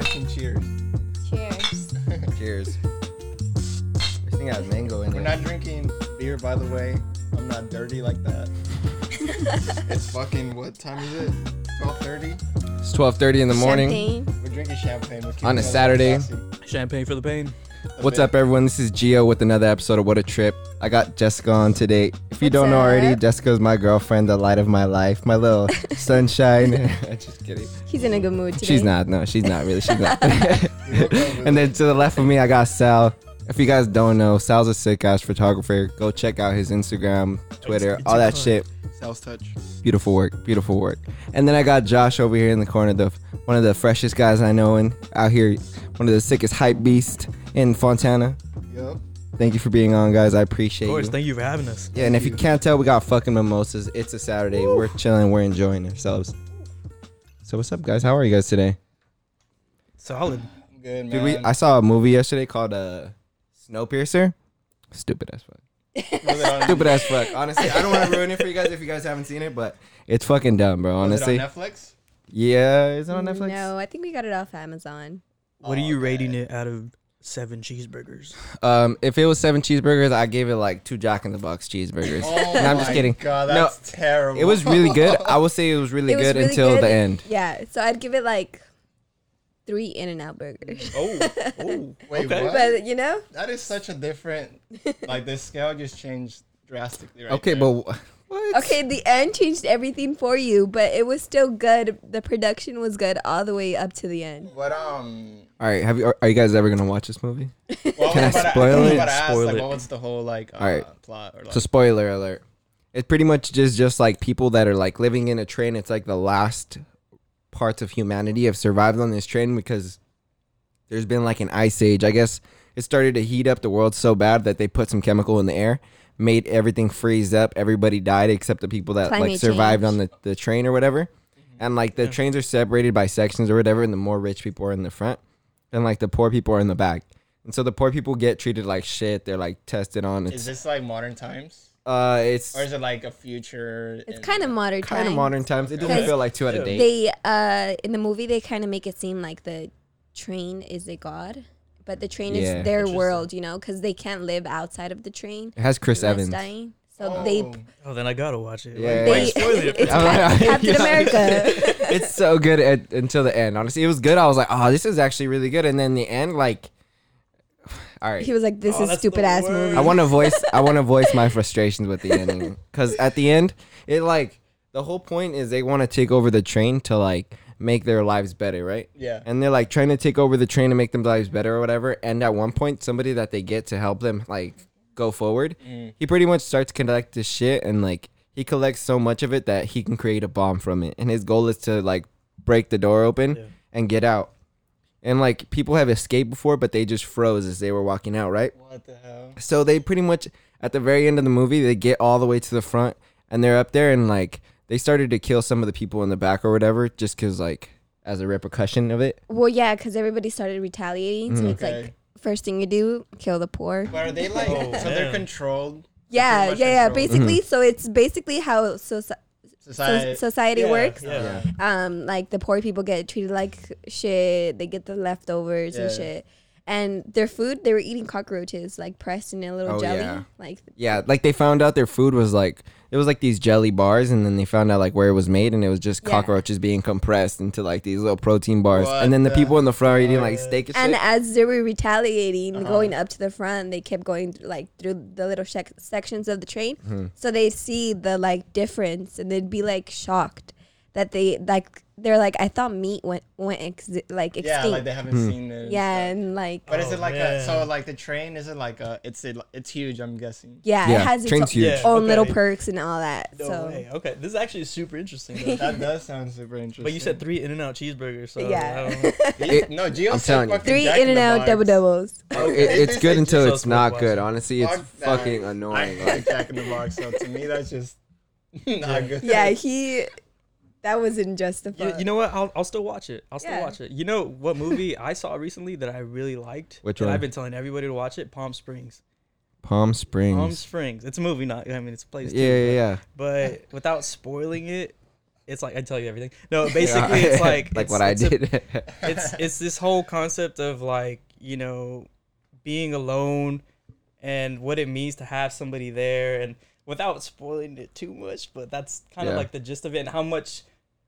quarantine cheers. Cheers. Cheers. This thing has mango in We're it. not drinking beer, by the way. I'm not dirty like that. it's fucking what time is it? 12:30. It's 12:30 in the morning. Champagne. We're drinking champagne. We're On a Saturday. classy. Champagne for the pain. A What's bit. up, everyone? This is Gio with another episode of What a Trip. I got Jessica on today. If you What's don't know already, up? Jessica's my girlfriend, the light of my life, my little sunshine. Just kidding. He's in a good mood today. She's not. No, she's not really. She's not. You look over and then to the left of me, I got Sal. If you guys don't know, Sal's a sick ass photographer. Go check out his Instagram, Twitter, It's all that cut. shit. Sal's touch. Beautiful work, beautiful work. And then I got Josh over here in the corner, the one of the freshest guys I know, and out here, one of the sickest hype beasts in Fontana. Yup. Thank you for being on, guys. I appreciate it. Of course, you. thank you for having us. yeah, and if you you. can't tell, we got fucking mimosas. It's a Saturday. We're chilling. We're enjoying ourselves. So what's up, guys? How are you guys today? Solid. Good man. Dude, we I saw a movie yesterday called uh, Snowpiercer. Stupid as fuck. Was it on- Stupid as fuck. Honestly, I don't want to ruin it for you guys if you guys haven't seen it, but it's fucking dumb, bro. was it Honestly, on Netflix. yeah. Is it on Netflix? No, I think we got it off Amazon. What are Oh, you okay. rating it out of seven cheeseburgers? Um, if it was seven cheeseburgers, I gave it like two Jack in the Box cheeseburgers. Oh No, I'm just kidding. God, No, terrible. It was really good. I would say it was really It was good really until good. the end. Yeah, so I'd give it like three In and Out burgers. Oh, oh. Wait, okay. what? But you know, That is such a different. Like the scale just changed drastically. Right Okay, there. but wh- what? okay, the end changed everything for you, but it was still good. The production was good all the way up to the end. What um? All right, have you? Are, are you guys ever gonna watch this movie? Well, Can I I'm about to- spoil I'm it? about to ask, Spoil like, it. What was the whole like uh, Alright. plot or like? So spoiler alert. It's pretty much just just like people that are like living in a train. It's like the last parts of humanity have survived on this train because there's been like an ice age. I guess it started to heat up the world so bad that they put some chemical in the air, made everything freeze up. Everybody died except the people that like survived change. on the, the train or whatever. And like the Yeah. trains are separated by sections or whatever, and the more rich people are in the front, and like the poor people are in the back. And so the poor people get treated like shit. They're like tested on. is this like modern times, uh, it's or is it like a future? It's in- kind of modern kind of times. modern times. It doesn't feel like two out of Yeah. date. They uh in the movie they kind of make it seem like the train is a god, but the train Yeah. is their world, you know, because they can't live outside of the train. It has Chris Evans. dying. So Oh. they Oh, then I gotta watch it. Yeah. Why they you spoiling it's I'm Cap- Captain. America. it's so good at, until the end. Honestly, it was good. I was like, oh, this is actually really good. And then the end, like, all right. he was like, "This Oh, is stupid ass worst. movie." I want to voice. I want to voice my frustrations with the ending because at the end, it like the whole point is they want to take over the train to like make their lives better, right? Yeah. And they're like trying to take over the train to make them lives better or whatever. And at one point, somebody that they get to help them like go forward, Mm. he pretty much starts to collect this shit and like he collects so much of it that he can create a bomb from it. And his goal is to like break the door open Yeah. and get out. And like people have escaped before, but they just froze as they were walking out, right? What the hell? So they pretty much at the very end of the movie, they get all the way to the front and they're up there and like they started to kill some of the people in the back or whatever just cuz like as a repercussion of it. well, yeah, because everybody started retaliating. So Mm. it's Okay. like first thing you do, kill the poor. But are they like? Oh, so they're controlled. Yeah, much yeah, yeah. control. Basically, so it's basically how so, so Society. society Yeah, works. Yeah. um like the poor people get treated like shit they get the leftovers and shit and their food they were eating cockroaches like pressed in a little Oh, jelly yeah. like Yeah, like they found out their food was like it was like these jelly bars and then they found out like where it was made and it was just Yeah. cockroaches being compressed into like these little protein bars. What and then the, the people in the front are eating like fuck? steak and, and shit. as they were retaliating Uh-huh. going up to the front they kept going like through the little sec- sections of the train Mm-hmm. so they see the like difference and they'd be like shocked that they like they're like i thought meat went went ex- like extinct Yeah, like they haven't Hmm. seen it. and yeah stuff. and like But is Oh, it like a so like the train? Is it like a? It's a, it's huge. I'm guessing. yeah, Yeah, it has its train's own, huge. Yeah. own little perks and all that No so way. Okay, this is actually super interesting. That does sound super interesting. but you said three In and Out cheeseburgers, so Yeah. I don't know. It- no, Gio I'm telling you. three In and Out double doubles It- it's good until it's not was good. Honestly, it's Fuck fucking annoying. Jack in the Box. So to me, that's just not good. Yeah, he. That wasn't justified. You, you know what? I'll, I'll still watch it. I'll still Yeah. watch it. You know what movie I saw recently that I really liked? Which that one? I've been telling everybody to watch it. Palm Springs. Palm Springs. Palm Springs. It's a movie, not. I mean, it's a place. yeah, too, yeah, yeah. But, but without spoiling it, it's like I tell you everything. No, basically it's like like it's- what I it's a- did. it's it's this whole concept of like you know being alone and what it means to have somebody there and without spoiling it too much but that's kind of like the gist of it and how much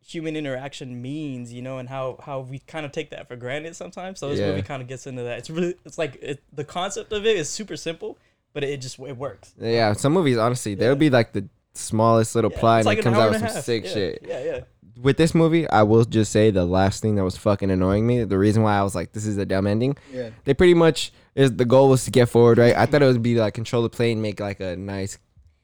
human interaction means you know and how how we kind of take that for granted sometimes so this Yeah. movie kind of gets into that it's really it's like it, the concept of it is super simple but it just it works yeah, some movies honestly, Yeah. they'll be like the smallest little Yeah, plot and like it comes hour out with some half. sick yeah, shit. yeah yeah With this movie, I will just say the last thing that was fucking annoying me, the reason why I was like, this is a dumb ending. Yeah. They pretty much is the goal was to get forward, right? I thought it would be like control the plane, make like a nice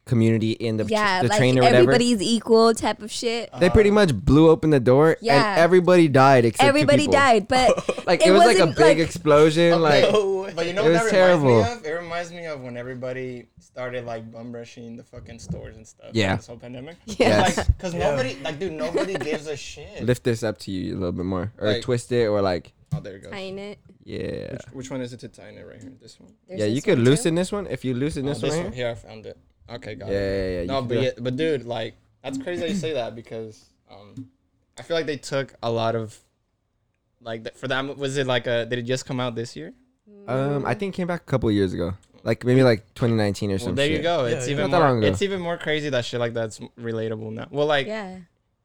community in the, tr- yeah, the like train or whatever. everybody's equal type of shit. They pretty much blew open the door Yeah. and everybody died except Everybody people. died, but Like It it, was like a big like- explosion. Like No. But you know It what was that terrible. reminds me of? It reminds me of when everybody started like bum rushing the fucking stores and stuff. Yeah. during This whole pandemic. Yeah. Like, cause Yeah. nobody, like, dude, nobody gives a shit. lift this up to you a little bit more, or Like- twist it, or like Oh, there you go. tying it. yeah, Which, which one is it to tighten it right here? This one. There's yeah. You this could one too. loosen this one if you loosen Oh, this one. Right here. Here, I found it. Okay, got Yeah, it. yeah, yeah. you No, but yeah, but dude, like, that's crazy that you say that because um, I feel like they took a lot of, like, th- for that. Was it like a? Did it just come out this year? Um, I think it came back a couple years ago, like maybe like 2019 or Well, something. there you go. Yeah, It's yeah. even Not long more. It's even more crazy that shit like that's relatable now. Well, like, Yeah.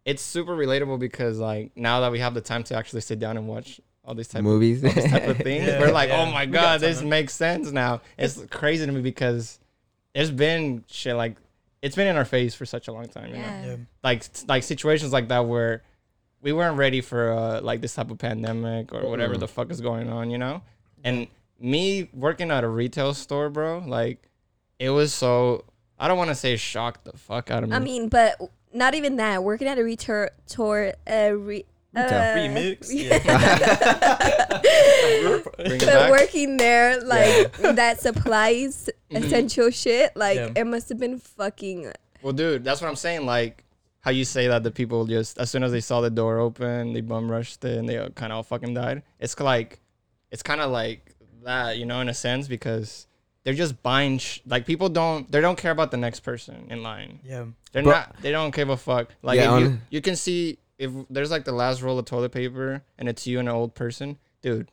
it's super relatable because like now that we have the time to actually sit down and watch all these type Movies. of all these type of things, Yeah, we're like, yeah. oh my We god, this makes sense now. It's crazy to me because there's been shit like it's been in our face for such a long time. You know? Yeah. yeah. Like like situations like that where we weren't ready for uh, like this type of pandemic or whatever Mm. the fuck is going on, you know. And me working at a retail store, bro, like it was so. I don't want to say shocked the fuck out of me. I mean, but not even that. Working at a retail tour, uh, re, uh, remix Bring it but working there, like that supplies Mm-hmm. essential shit, like Yeah. it must have been fucking. Well, dude, that's what I'm saying. Like, how you say that the people just as soon as they saw the door open, they bum rushed it and they kind of all fucking died. It's like, it's kind of like that, you know, in a sense, because they're just buying. Sh- like, people don't, they don't care about the next person in line. yeah They're But- not. They don't give a fuck. Like, Yeah, if you, you can see if there's like the last roll of toilet paper and it's you and an old person, dude.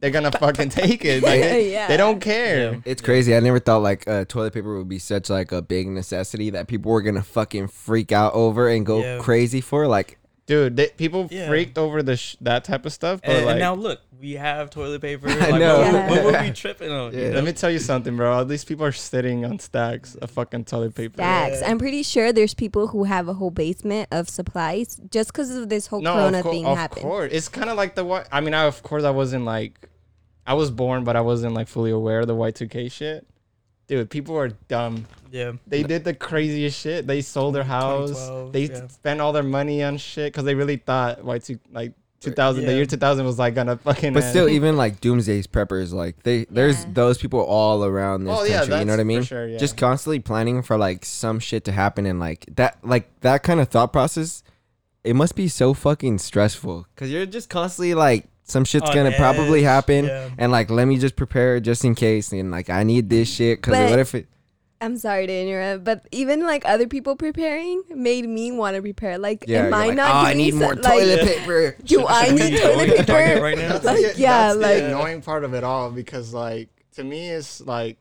They're gonna fucking take it. Like, they, Yeah. they don't care. Yeah. It's crazy. I never thought like uh, toilet paper would be such like a big necessity that people were gonna fucking freak out over and go Yeah. crazy for. Like, Dude, they, people Yeah. freaked over the sh- that type of stuff. But and, like, and now look we have toilet paper I like, know. What, Yeah. what would we tripping on you know? let me tell you something, bro. All these people are sitting on stacks of fucking toilet paper. Stacks. Yeah. I'm pretty sure there's people who have a whole basement of supplies just because of this whole No, Corona of, cour- thing of happened. course. It's kind of like the what? I mean, I, of course, I wasn't like, I was born, but I wasn't like fully aware of the Y2K shit. Dude, people are dumb. yeah They did the craziest shit. They sold their house. They yeah. spent all their money on shit because they really thought Y2 like 2000, the year 2000 was like gonna fucking. but end. still, even like doomsday's preppers, like they there's those people all around this Oh yeah, country. You know what I mean? For sure, yeah. Just constantly planning for like some shit to happen and like that, like that kind of thought process. It must be so fucking stressful because you're just constantly like some shit's On gonna probably happen, yeah. and like let me just prepare just in case, and like I need this shit because what if it? I'm sorry to interrupt, but even like other people preparing made me want to prepare. Like, Yeah, am I like, not oh, doing I need so- more like, toilet paper. Do I need toilet paper? right now? That's Like, yeah, that's like- the annoying part of it all because like to me it's like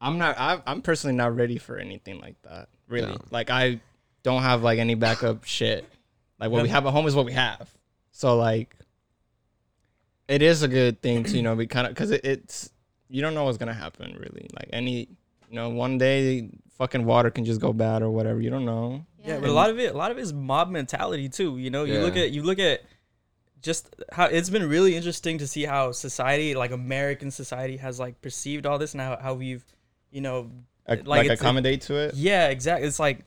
I'm not I, I'm personally not ready for anything like that. Really, No. like I don't have like any backup shit. Like what we have at home is what we have. So like, it is a good thing to you know be kind of because it, it's you don't know what's gonna happen really. Like any you know one day fucking water can just go bad or whatever. You don't know. Yeah, but a lot of it, a lot of it is mob mentality too. You know, you look at you look at just how it's been really interesting to see how society, like American society, has like perceived all this and how, how we've, you know, Like, Like, like it's- accommodate to it. yeah, exactly. It's like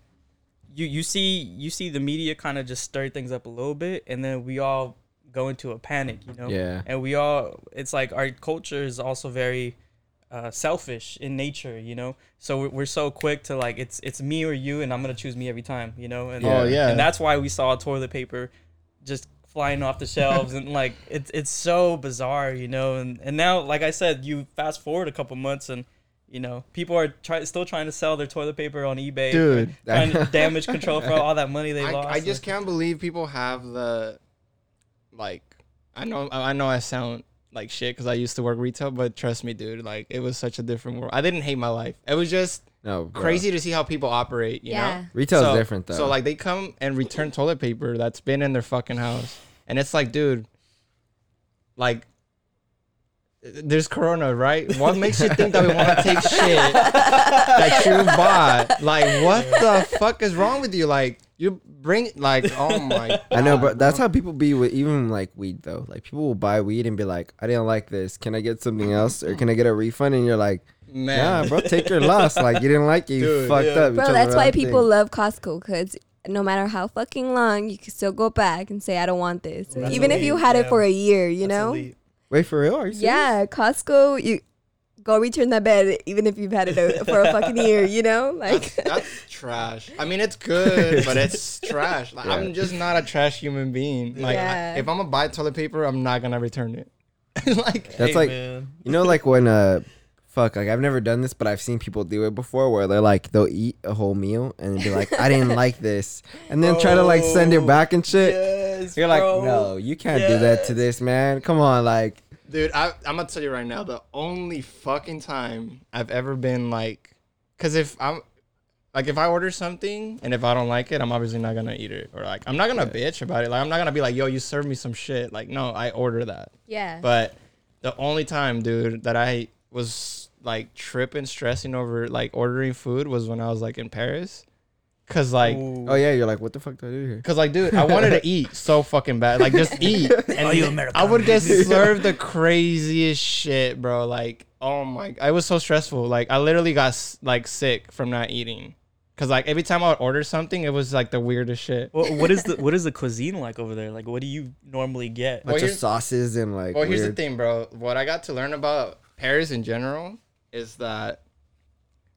you you see you see the media kind of just stir things up a little bit, and then we all go into a panic. You know, Yeah. and we all it's like our culture is also very uh, selfish in nature you know so we're, we're so quick to like it's it's me or you and i'm gonna choose me every time you know and Oh yeah. and that's why we saw toilet paper just flying off the shelves and like it's it's so bizarre you know and and now like i said you fast forward a couple months and You know, people are try, still trying to sell their toilet paper on eBay, Dude. trying to damage control for all that money they I, lost. I just can't believe people have the like I know I know I sound like shit because I used to work retail, but trust me, dude, like it was such a different world. I didn't hate my life. It was just No, bro. crazy to see how people operate. You Yeah. know, Retail's So- different though. So like they come and return toilet paper that's been in their fucking house, and it's like, dude, like. There's Corona, right? What makes you think that we want to take shit that you bought? Like, what the fuck is wrong with you? Like, you bring like, oh my. I know, God, but that's how people be with even like weed though. Like people will buy weed and be like, "I didn't like this. Can I get something else, or can I get a refund?" And you're like, man. "Yeah, bro, take your loss. Like you didn't like it, you Dude, fucked yeah. up." Bro, that's why people thing. love Costco because no matter how fucking long, you can still go back and say, I don't want this. That's Even if you elite, had it for a year, you That's know? elite. Wait for real? Are you serious? Yeah, Costco, you go return that bed even if you've had it a- for a fucking year, you know? Like, That's, that's trash. I mean, it's good, but it's trash. Like, Yeah. I'm just not a trash human being. Like, Yeah. I, if I'm gonna buy toilet paper, I'm not gonna return it. like, That's Hey, like- man. You know, like when uh, fuck, like I've never done this, but I've seen people do it before, where they're like they'll eat a whole meal and be like, "I didn't like this," and then try to like send it back and shit. Yes, You're like, "No, you can't do that to this man. Come on, like." Dude, I, I'm gonna tell you right now, the only fucking time I've ever been like, cause if I'm. Like if I order something and if I don't like it, I'm obviously not gonna eat it. Or like I'm not gonna bitch about it. Like I'm not gonna be like, yo, you served me some shit. Like no, I order that. yeah. But the only time, dude, that I was like tripping, stressing over like ordering food was when I was like in Paris. Cause like, Ooh. Oh yeah, you're like, "What the fuck do I do here?" cause like, dude, I wanted to eat so fucking bad. Like, just eat. And you American? I would get served the craziest shit, bro. Like, oh my, I was so stressful. Like, I literally got s- like sick from not eating. Cause like every time I would order something, it was like the weirdest shit. Well, what is the what is the cuisine like over there? Like, what do you normally get? Well, Bunch of here's- sauces and like. Well, here's the weird- thing, bro. What I got to learn about Paris in general is that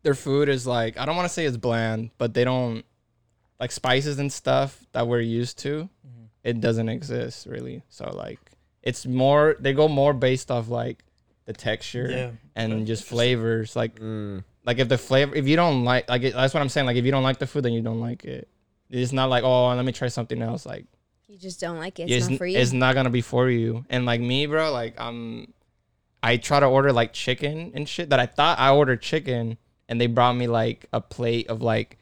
their food is like I don't want to say it's bland, but they don't like spices and stuff that we're used to. It doesn't exist really. So like it's more they go more based off like the texture Yeah, and just flavors. Like Mm. like if the flavor if you don't like like it, that's what I'm saying. Like if you don't like the food, then you don't like it. It's not like oh let me try something else. Like you just don't like it. It's, it's, not for you. it's not gonna be for you. And like me, bro, like I'm, I try to order like chicken and shit that I thought I ordered chicken, and they brought me like a plate of like,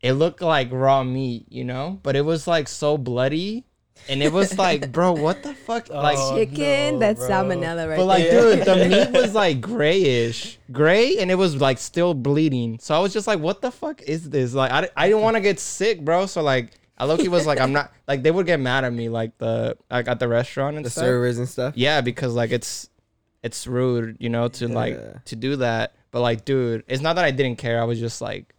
it looked like raw meat, you know, but it was like so bloody, and it was like, bro, what the fuck, oh, like. Oh, Chicken, no, that's bro. salmonella right But like, there. dude, the meat was like grayish, gray, and it was like still bleeding. So I was just like, "What the fuck is this?" Like, I, I didn't want to get sick, bro. So like, I low-key was like, "I'm not." Like, they would get mad at me, like the like at the restaurant and The stuff. servers and stuff. Yeah, because like it's it's rude, you know, to Yeah. like to do that. But like, dude, it's not that I didn't care. I was just like,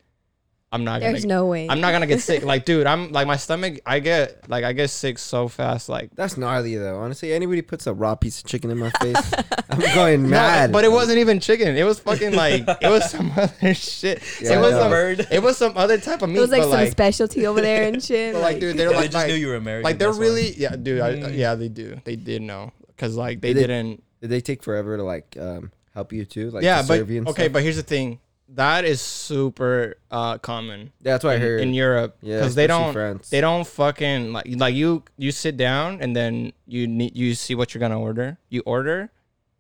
I'm not gonna. There's no way. I'm not gonna get sick. Like, dude, I'm like my stomach. I get like I get sick so fast. Like, That's gnarly though. Honestly, anybody puts a raw piece of chicken in my face, I'm going No, mad. but it wasn't even chicken. It was fucking like it was some other shit. Yeah, it was I some, Bird. it was some other type of meat. it was like but some like, specialty over there and shit. but like, dude, they're Yeah, like, they just like, knew you were American. like they're that's why. really, yeah, dude, I, Mm. yeah, they do, they did know, cause like they Did they- didn't, Did they take forever to like um, help you too? Like yeah, but serve you and okay, stuff? but here's the thing, that is super uh common Yeah, that's what I in, heard. in Europe, yeah, because they don't, France. they don't fucking like like you you sit down and then you need you see what you're gonna order, you order,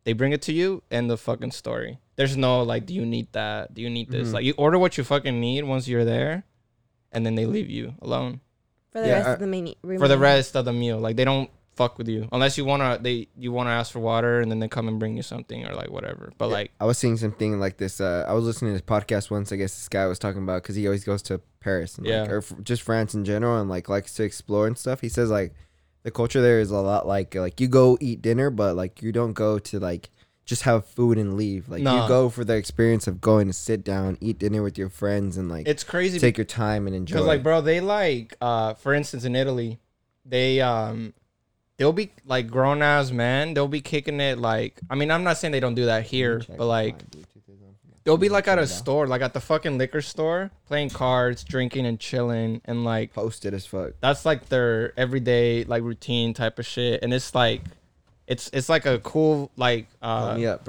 they bring it to you, and the fucking story. There's no like, do you need that? Do you need this? Mhm. Like you order what you fucking need once you're there, and then they leave you alone for the Yeah, rest I- of the mini. for the rest of the meal. Like they don't fuck with you unless you wanna they you wanna ask for water and then they come and bring you something or like whatever. But Yeah, like I was seeing something like this. Uh, I was listening to this podcast once. I guess this guy was talking about because he always goes to Paris, and, like, Yeah. or f- just France in general, and like likes to explore and stuff. He says like the culture there is a lot like like you go eat dinner, but like you don't go to like just have food and leave. Like you go for the experience of going to sit down, eat dinner with your friends, and like it's crazy take your time and enjoy. Because like, bro, they like, uh, for instance, in Italy, they um, they'll be like grown ass men. They'll be kicking it like. I mean, I'm not saying they don't do that here, but like, they'll be like at a store, like at the fucking liquor store, playing cards, drinking and chilling, and like posted as fuck. that's like their everyday like routine type of shit. And it's like, it's it's like a cool like uh, Call me up,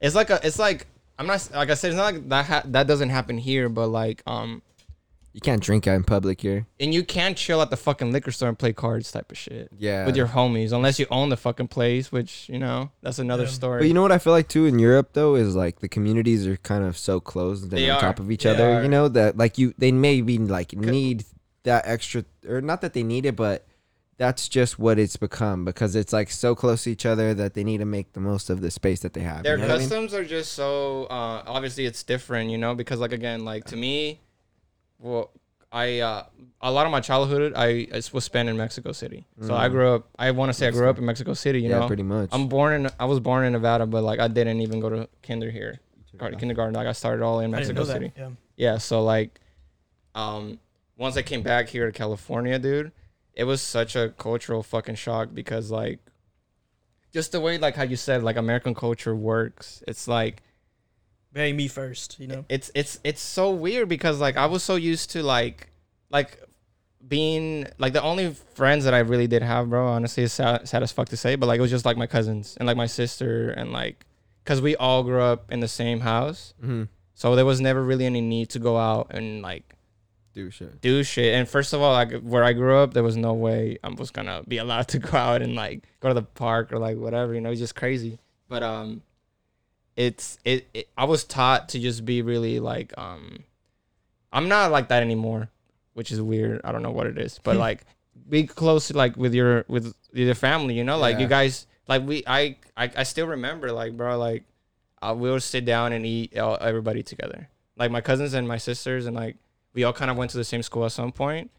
it's like a it's like I'm not like I said. It's not like that. Ha- that doesn't happen here, but like um, You can't drink out in public here. and you can't chill at the fucking liquor store and play cards type of shit Yeah. with your homies unless you own the fucking place, which you know that's another Yeah. story. But you know what I feel like too in Europe though is like the communities are kind of so close and They on are. top of each They other. are. You know that like you they maybe like need that extra or not that they need it, but that's just what it's become because it's like so close to each other that they need to make the most of the space that they have. Their you know what I mean? customs are just so uh, obviously it's different, you know, because like again, like to me, well, I uh, a lot of my childhood I, I was spent in Mexico City. So I grew up. I want to say I grew up in Mexico City. You Mm. yeah, know, pretty much. I'm born in. I was born in Nevada, but like I didn't even go to kinder here, or kindergarten. Like I started all in I didn't Mexico know that. City. Yeah. Yeah, so like, um, once I came back here to California, dude, it was such a cultural fucking shock because like, just the way like how you said like American culture works. It's like Very me first, you know. it's it's it's so weird because like I was so used to like like being like the only friends that I really did have, bro. Honestly, it's sad, sad as fuck to say, but like it was just like my cousins and like my sister and like because we all grew up in the same house, mm-hmm. so there was never really any need to go out and like Do shit. do shit. And first of all, like where I grew up, there was no way I was gonna be allowed to go out and like go to the park or like whatever. You know, it's just crazy. But um, it's it, it. I was taught to just be really like um, I'm not like that anymore, which is weird. I don't know what it is, but like be close like with your with your family. You know, like you guys like we I I, I still remember like bro like uh, we would sit down and eat all, everybody together. Like my cousins and my sisters and like we all kind of went to the same school at some point.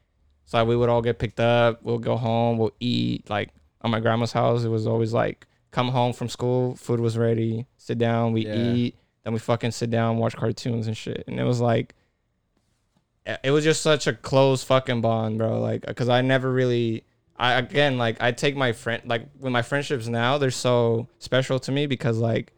So like, we would all get picked up. We'll go home. We'll eat. Like on my grandma's house, it was always like come home from school, food was ready, sit down, we Yeah. eat, then we fucking sit down, watch cartoons and shit. And it was like, eh, it was just such a close fucking bond, bro. Like, cause I never really, I again like I take my friend like with my friendships now, they're so special to me because like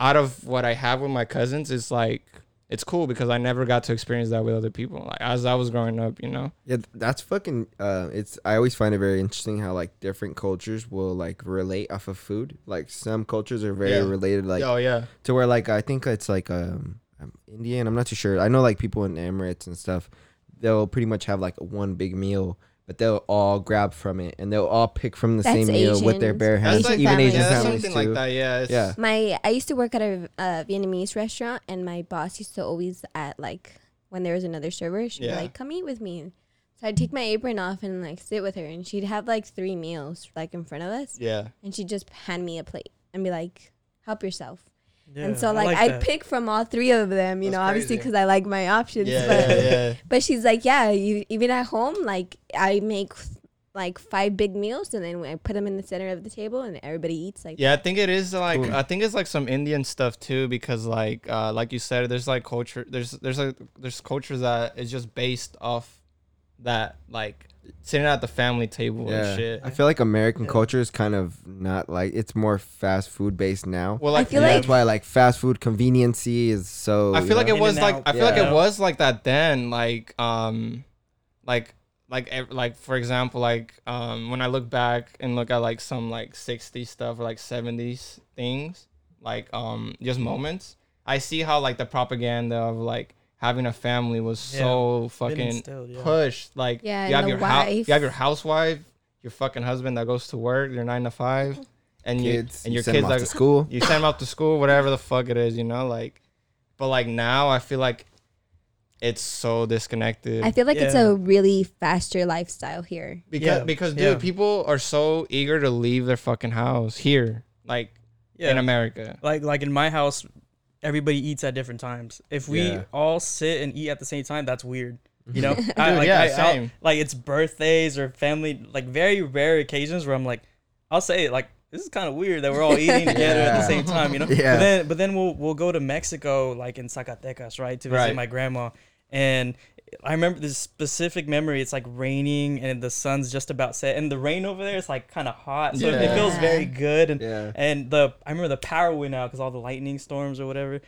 out of what I have with my cousins, it's like it's cool because I never got to experience that with other people. Like as I was growing up, you know. Yeah, that's fucking. Uh, it's. I always find it very interesting how like different cultures will like relate off of food. Like some cultures are very Yeah. related, like oh yeah, to where like I think it's like um, um Indian. I'm not too sure. I know like people in Emirates and stuff. They'll pretty much have like one big meal, but they'll all grab from it and they'll all pick from the That's same meal with their Asians. bare hands. Asian Even. Asian yeah, families something too. like that. Yeah, it's, Yeah. My I used to work at a, a Vietnamese restaurant, and my boss used to always at like when there was another server, she'd Yeah. be like, "Come eat with me." So I'd take my apron off and like sit with her, and she'd have like three meals like in front of us, yeah. and she'd just hand me a plate and be like, "Help yourself." Yeah, and so I like, I that. pick from all three of them, you That's know, obviously because I like my options. Yeah, but yeah, yeah. but she's like, yeah, you even at home, like I make like five big meals, and then I put them in the center of the table, and everybody eats like. Yeah, I think it is like Cool. I think it's like some Indian stuff too because like uh like you said there's like culture there's there's like there's cultures that is just based off that like sitting at the family table Yeah, and shit. I feel like American Yeah. culture is kind of not like it's more fast food based now. Well, I like feel And like- that's why like fast food conveniency is so. I feel like know? it was like out. I feel like it was like that then like um like like like for example like um when I look back and look at like some like 60s stuff or like 70s things like um just moments I see how like the propaganda of like having a family was Yeah. so fucking instilled, yeah. pushed like Yeah, you have your the hou- you have your housewife your fucking husband that goes to work your 9 to 5 and you and your send kids them off like to school. you send them off to school, whatever the fuck it is, you know, like. But like now, I feel like it's so disconnected. I feel like it's a really faster lifestyle here. because Yeah, because dude, yeah. people are so eager to leave their fucking house here, like yeah. in America. like like in my house, everybody eats at different times. If we Yeah. all sit and eat at the same time, that's weird. You know, Dude, I, like, yeah, I, same. like it's birthdays or family, like very rare occasions where I'm like, I'll say it like this is kind of weird that we're all eating together at the same time. You know, Yeah. But then but then we'll we'll go to Mexico, like in Zacatecas, right, to visit Right. my grandma, and I remember this specific memory. It's like raining and the sun's just about set, and the rain over there is like kind of hot, so it feels very good. And Yeah. and the I remember the power went out because all the lightning storms or whatever.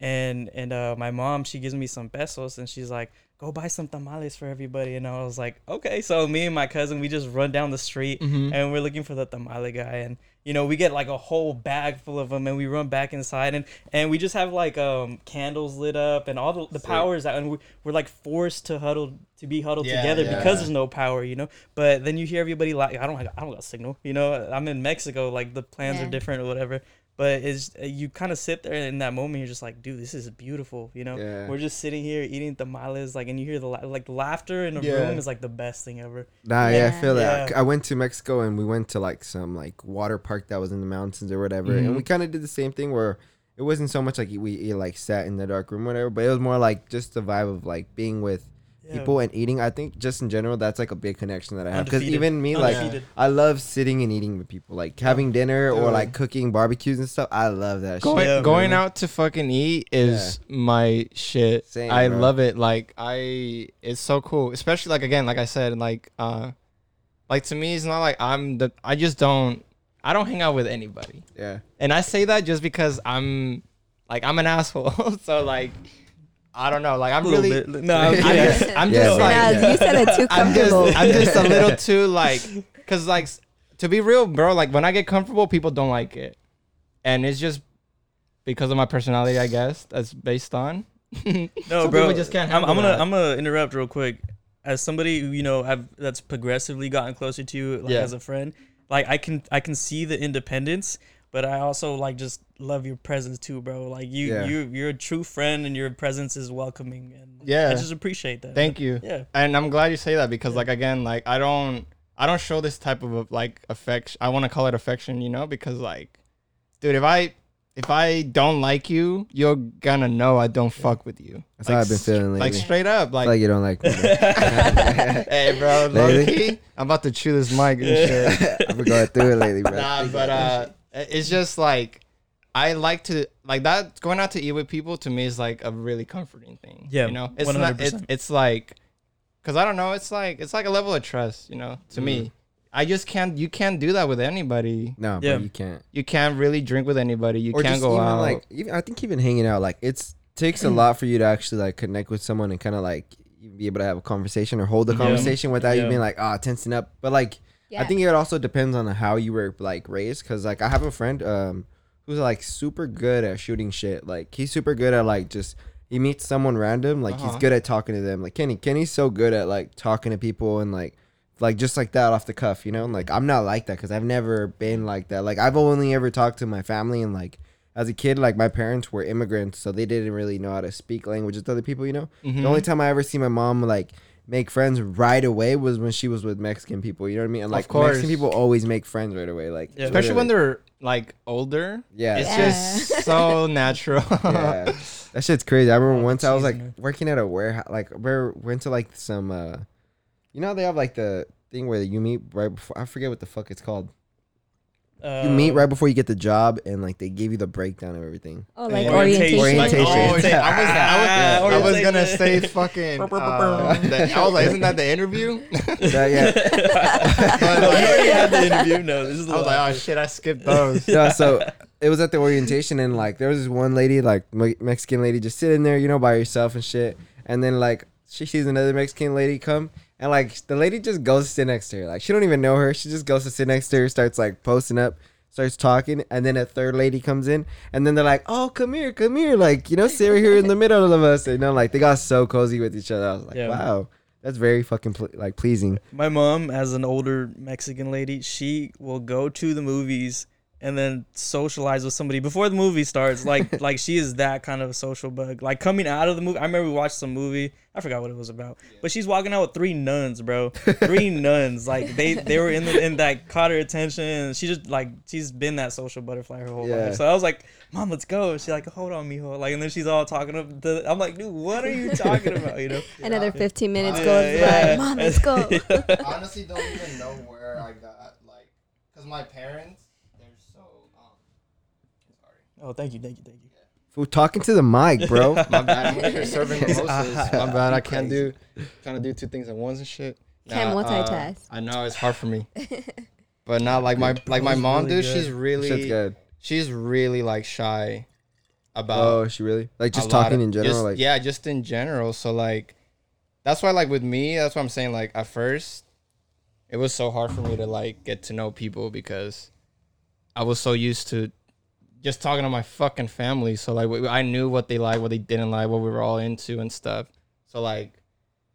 and and uh, my mom she gives me some pesos and she's like, go buy some tamales for everybody, and I was like, okay. So me and my cousin we just run down the street Mhm. and we're looking for the tamale guy and you know we get like a whole bag full of them and we run back inside and and we just have like um candles lit up and all the, the Sick. powers out and we, we're like forced to huddle to be huddled Yeah, together yeah. because there's no power you know but then you hear everybody like i don't i don't got signal you know i'm in mexico like the plans Yeah. are different or whatever but it's you kind of sit there in that moment you're just like dude this is beautiful you know Yeah. we're just sitting here eating tamales like and you hear the la- like laughter in the Yeah. room is like the best thing ever Nah, yeah, I feel that. Yeah. I went to Mexico and we went to like some like water park that was in the mountains or whatever, Mhm. and we kind of did the same thing where it wasn't so much like we we, like sat in the dark room or whatever, but it was more like just the vibe of like being with Yeah. people and eating. I think just in general, that's like a big connection that I have because even me, like Undefeated. I love sitting and eating with people, like having dinner or like cooking barbecues and stuff. I love that. Going, shit. Yeah, going out to fucking eat is my shit. Same, I bro. love it. Like I, it's so cool. Especially like again, like I said, like uh, like to me, it's not like I'm the. I just don't. I don't hang out with anybody, Yeah, and I say that just because I'm, like, I'm an asshole. so like, I don't know. Like I'm A really. bit. No, I'm I'm just, I'm Yeah, just bro. like. Nah, you said it too I'm just. I'm just a little too like, cause like, to be real, bro. Like when I get comfortable, people don't like it, and it's just because of my personality, I guess. That's based on. No, Some bro. people just can't I'm, I'm gonna that. I'm gonna interrupt real quick. As somebody who you know have that's progressively gotten closer to you, like Yeah. as a friend, like I can I can see the independence, but I also like just love your presence too, bro. Like you Yeah. you you're a true friend, and your presence is welcoming, and Yeah. I just appreciate that. Thank you. Yeah. And I'm glad you say that because, like, again, like I don't, I don't show this type of like affection. I want to call it affection, you know, because like, dude, if I, if I don't like you, you're gonna know I don't fuck with you. that's Like, how I've been feeling lately. Like straight up, like, like you don't like me. hey, bro, Lately? low-key, I'm about to chew this mic and shit. I've been going through it lately, bro. nah, but uh, it's just like I like to like that. Going out to eat with people to me is like a really comforting thing. Yeah, you know, it's not. It, it's like, cause I don't know. It's like it's like a level of trust. You know, to me, I just can't. You can't do that with anybody. No, bro, Yeah. you can't. You can't really drink with anybody. You or can't just go even out. like even I think even hanging out like it's takes a lot for you to actually like connect with someone and kind of like be able to have a conversation or hold a Yeah. conversation without you being like ah tensing up. But like Yeah. I think it also depends on how you were like raised because like I have a friend um who's like super good at shooting shit. Like he's super good at like just he meets someone random like he's Uh-huh. good at talking to them. Like Kenny Kenny's so good at like talking to people and like like just like that off the cuff, you know? Like I'm not like that because I've never been like that. Like I've only ever talked to my family and like as a kid, like my parents were immigrants, so they didn't really know how to speak languages to other people, you know? The only time I ever see my mom like make friends right away was when she was with Mexican people, you know what I mean? And like course. Mexican people always make friends right away. Like Yeah. especially when they're like older. Yeah. it's Yeah. just so natural. yeah. That shit's crazy. I remember Oh, once I was like man. working at a warehouse like we went to like some uh you know they have like the thing where you meet right before I forget what the fuck it's called. Uh, You meet right before you get the job and like they give you the breakdown of everything. oh, like Orientation. orientation. Orientation. Like, oh, yeah, I was, I was, I was gonna say fucking. Uh, the- I was like, isn't that the interview? That- yeah. no, you already had the interview. No, this is the I was last like, oh shit, I skipped those. no, so it was at the orientation and like there was this one lady, like Me- Mexican lady, just sitting there, you know, by herself and shit. And then like she sees another Mexican lady come, and like the lady just goes to sit next to her. Like she don't even know her. She just goes to sit next to her, starts like posting up, starts talking, and then a third lady comes in, and then they're like, "Oh, come here, come here," like you know, sit right here in the middle of us. You know, like they got so cozy with each other. I was like, Yeah. wow, that's very fucking pl- like pleasing. My mom, as an older Mexican lady, she will go to the movies and then socialize with somebody before the movie starts. Like, like she is that kind of a social bug. Like coming out of the movie, I remember we watched some movie. I forgot what it was about, but she's walking out with three nuns, bro. Three nuns. Like they they were in the in that caught her attention. And she just like she's been that social butterfly her whole Yeah. life. So I was like, Mom, let's go. She's like, Hold on, mijo. Like, and then she's all talking up. The, I'm like, dude, what are you talking about? You know. Another 15 minutes Yeah, goes yeah. by. Mom, let's go. honestly don't even know where I got like, cause my parents, they're so. Um, sorry. Oh, thank you, thank you, thank you. Fool talking to the mic, bro. My bad. I'm here serving mimosas. My bad. I can't do trying to do two things at once and shit. Can't Nah, uh. I know it's hard for me. But not like my like my mom, really dude. good. She's Shit's really good. she's really like shy. about Oh, is she really? Like just a lot talking of- in general, just- like yeah, just in general. So like, that's why like with me, that's what I'm saying. Like at first, it was so hard for me to like get to know people because I was so used to just talking to my fucking family. So like, we- I knew what they liked, what they didn't like, what we were all into and stuff. So like,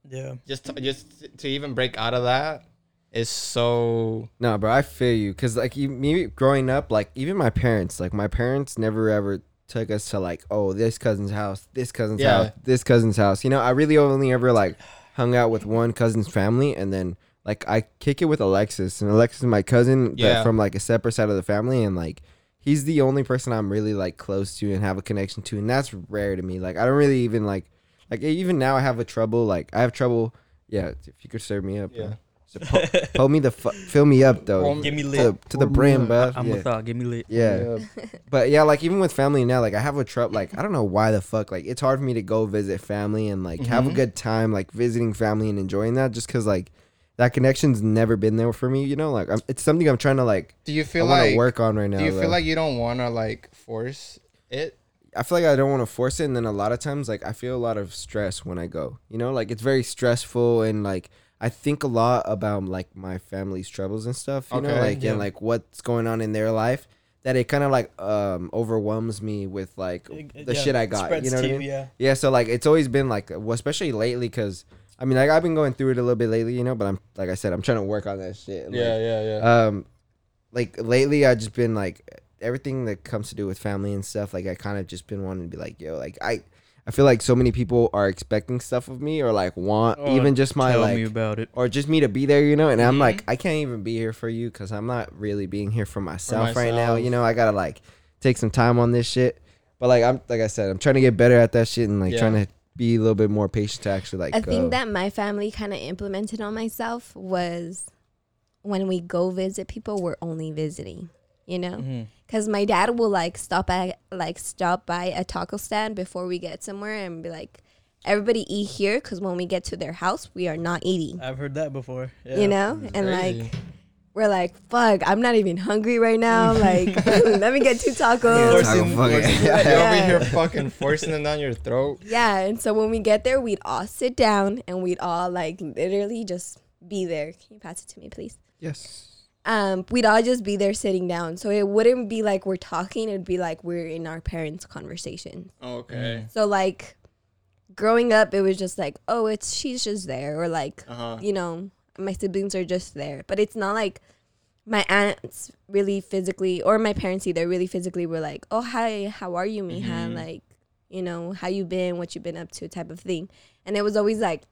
Yeah. just to, just to even break out of that is so No, bro, I feel you. Cause like you, me growing up, like even my parents, like my parents never ever took us to like, oh, this cousin's house, this cousin's Yeah. house, this cousin's house. You know, I really only ever like hung out with one cousin's family, and then like I kick it with Alexis, and Alexis is my cousin but Yeah. from like a separate side of the family, and like he's the only person I'm really like close to and have a connection to, and that's rare to me. Like I don't really even like, like even now I have a trouble. Like I have trouble. Yeah, if you could serve me up. bro. yeah. So po- Hold me the fu- fill me up though. Give me to, lit. to the brim, bro. I'm yeah. a thought. Give me lit. yeah. But yeah, like even with family now, like I have a trouble. Like I don't know why the fuck. Like it's hard for me to go visit family and like have a Mhm. good time, like visiting family and enjoying that, just because like that connection's never been there for me. You know, like I'm, it's something I'm trying to like. Do you I feel want to like work on right now. do you though. feel like you don't want to like force it? I feel like I don't want to force it, and then a lot of times, like I feel a lot of stress when I go. You know, like it's very stressful, and like I think a lot about like my family's troubles and stuff. You know, like yeah. and like what's going on in their life. That it kind of like um overwhelms me with like the yeah, shit I got. You know what I to you, mean? Yeah. Yeah. So like it's always been like, well, especially lately, because I mean, like I've been going through it a little bit lately, you know. But I'm like I said, I'm trying to work on that shit. Like, yeah, yeah. um like lately i just been like everything that comes to do with family and stuff like i kind of just been wanting to be like yo like i i feel like so many people are expecting stuff of me or like want Oh, even just my Tell like me about it. or just me to be there you know and i'm Mhm. like i can't even be here for you because i'm not really being here for myself, right now you know i gotta like take some time on this shit but like i'm like i said i'm trying to get better at that shit and like Yeah. trying to be a little bit more patient to actually like I go. think uh, that my family kind of implemented on myself was when we go visit people, we're only visiting, you know? Mm-hmm. Because my dad will like stop at like stop by a taco stand before we get somewhere and be like, everybody eat here because when we get to their house, we are not eating, I've heard that before. Yeah. you know? And Crazy. like, we're like, fuck, I'm not even hungry right now. Like, let me get two tacos. Yeah, Forcing- taco fucking- forcing- You're Yeah. over here fucking forcing them down your throat. Yeah, and so when we get there, we'd all sit down and we'd all like literally just be there. Can you pass it to me, please? yes Um, we'd all just be there sitting down. So it wouldn't be like we're talking, it'd be like we're in our parents' conversation. Okay. So like growing up, it was just like, oh, it's she's just there, or like, Uh huh. you know, my siblings are just there. But it's not like my aunts really physically or my parents either really physically were like, Oh hi, how are you, Mija? Mhm. Like, you know, how you been, what you been up to type of thing. And it was always like,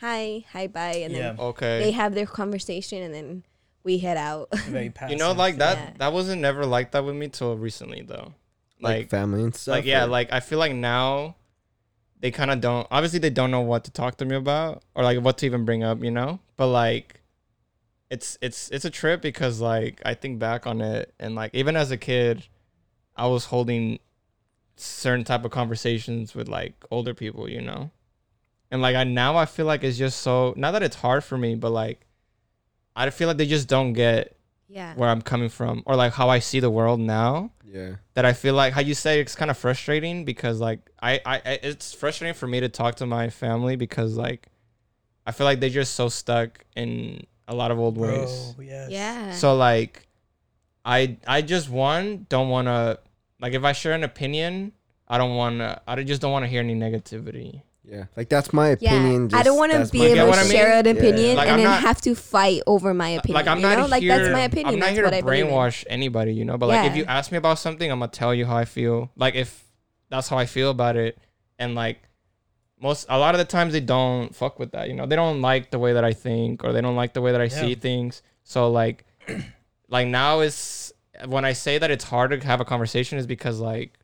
Hi, hi, bye and then Okay. they have their conversation and then we head out. You know, like that. Yeah. That wasn't never like that with me till recently, though. like, Like, family and stuff like yeah, or- like I feel like now they kind of don't. Obviously, they don't know what to talk to me about or like what to even bring up, you know. But like, it's it's it's a trip because like I think back on it and like even as a kid, I was holding certain type of conversations with like older people, you know. And like I now I feel like it's just so not that it's hard for me, but like I feel like they just don't get yeah. where I'm coming from or like how I see the world now yeah that I feel like how you say it's kind of frustrating because like I, I I- it's frustrating for me to talk to my family because like I feel like they're just so stuck in a lot of old ways. Bro, yes. Yeah. So like I I just one don't want to like if I share an opinion, I don't want to I just don't want to hear any negativity. Yeah, like that's my opinion. yeah, opinion. I don't want to be my You get able what to I mean? share an Yeah. opinion Like, and I'm then not- have to fight over my opinion. Like I'm you not know? here. like that's my opinion. I'm not that's here to I believe in. brainwash anybody, you know. But like if you ask me about something, I'm gonna tell you how I feel. Like if that's how I feel about it, and like most a lot of the times they don't fuck with that, you know. They don't like the way that I think or they don't like the way that I see things. So like, like now is when I say that it's hard to have a conversation is because like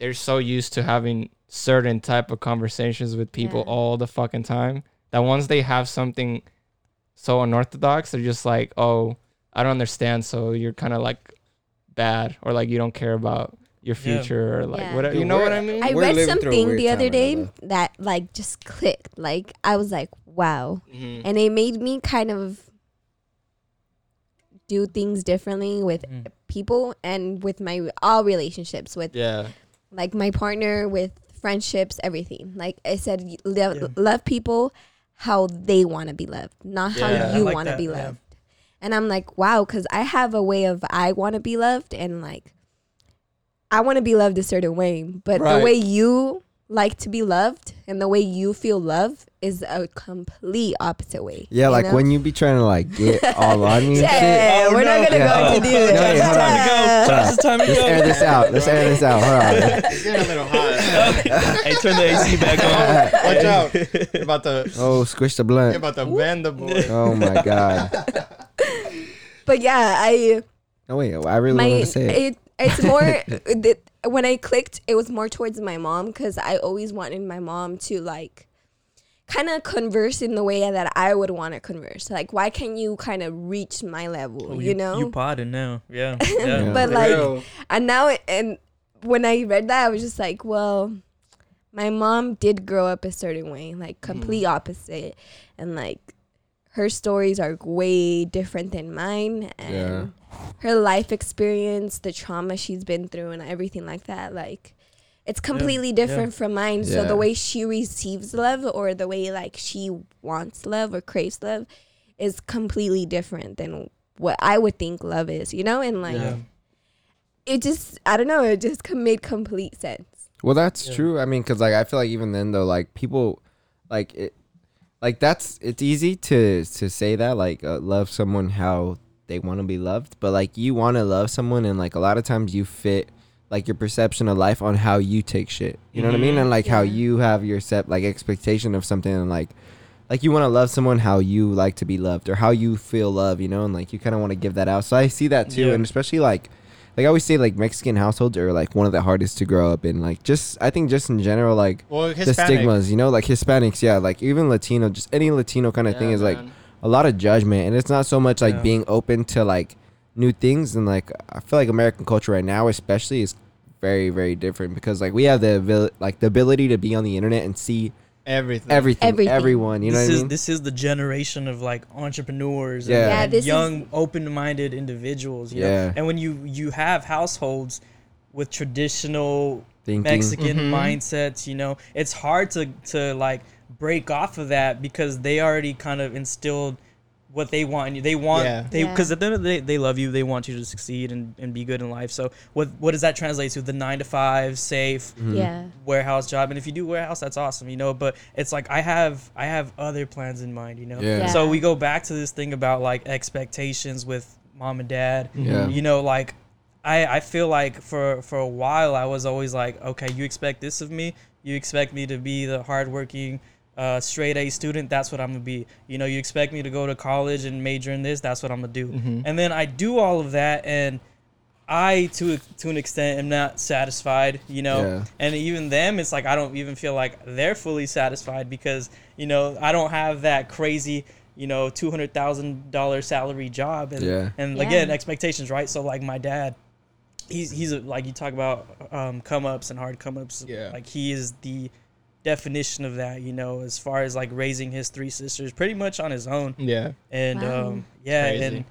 they're so used to having certain type of conversations with people Yeah. all the fucking time that once they have something so unorthodox, they're just like, oh, I don't understand. So you're kind of like bad or like you don't care about your Yeah. future or like Yeah. whatever. Dude, You know what I mean? I We're read living through a something the other day right that like just clicked. Like I was like, wow. Mhm. And it made me kind of do things differently with Mm. people and with my all relationships with Yeah. like my partner with friendships, everything. Like I said, love, Yeah. love people how they want to be loved, not how Yeah, you like want to be yeah. loved. And I'm like, wow, because I have a way of I want to be loved, and like I want to be loved a certain way, but Right. the way you like to be loved and the way you feel love is a complete opposite way. Yeah, like know? when you be trying to like get all on me and shit. Oh, yeah, Oh, we're not gonna Yeah. go into do No, this. wait, hold on. Yeah. Josh, it's time to Let's air go. this out. Let's air this out. Hold on. It's getting a little hot. hey, turn the AC back on. Watch out. You're about to Oh, squish the you're about to bend the boy. Oh my god. But yeah, I Oh wait, I really my want to say it. it, it's more the, when I clicked, it was more towards my mom because I always wanted my mom to like kind of converse in the way that I would want to converse. Like, why can't you kind of reach my level? Oh, you, know, you podding now. Yeah. yeah. but like, real. and now it, and when I read that, I was just like, well, my mom did grow up a certain way, like mm-hmm. complete opposite, and like her stories are way different than mine, and her life experience, the trauma she's been through, and everything like that, like. It's completely different from mine. So the way she receives love or the way like she wants love or craves love is completely different than what I would think love is, you know? And like yeah. it just I don't know, it just com- made complete sense. Well, that's Yeah. true. I mean, because like I feel like even then though, like people, like it, like that's it's easy to to say that like uh, love someone how they want to be loved, but like you want to love someone, and like a lot of times you fit like your perception of life on how you take shit. You know what I mean? Mhm. And like how you have your set like expectation of something, and like like you want to love someone how you like to be loved or how you feel love. You know, and like you kind of want to give that out. So I see that too, Yeah. and especially like like I always say, like Mexican households are like one of the hardest to grow up in. Like just I think just in general, like Well, the stigmas, you know, like Hispanics, yeah, like even Latino, just any Latino kind of thing is like a lot of judgment, and it's not so much like Yeah. being open to like new things, and like I feel like American culture right now, especially, is very very different because like we have the abil- like the ability to be on the internet and see everything. everything, Everything. everyone. You know this what I is mean? this is the generation of like entrepreneurs Yeah. and, Yeah, and this is- young open-minded individuals you know? Yeah. and when you you have households with traditional Thinking. mexican Mhm. mindsets you know it's hard to to like break off of that because they already kind of instilled what they want in you they want Yeah. they Yeah. because at the end of the day they love you they want you to succeed and, and be good in life so what what does that translate to the nine to five safe Mhm. Yeah. warehouse job and if you do warehouse that's awesome you know but it's like i have i have other plans in mind you know Yeah. Yeah. so we go back to this thing about like expectations with mom and dad Yeah. you know like i i feel like for for a while i was always like okay you expect this of me you expect me to be the hardworking uh, straight A student, that's what I'm gonna be. You know, you expect me to go to college and major in this, that's what I'm gonna do. Mhm. And then I do all of that, and I, to to an extent, am not satisfied. You know, Yeah. and even them it's like i don't even feel like they're fully satisfied because you know i don't have that crazy you know $200000 salary job and, Yeah. and Yeah. again expectations right so like my dad he's he's a, like you talk about um, come ups and hard come ups Yeah. like he is the definition of that you know as far as like raising his three sisters pretty much on his own Yeah. and Wow. um yeah Crazy. and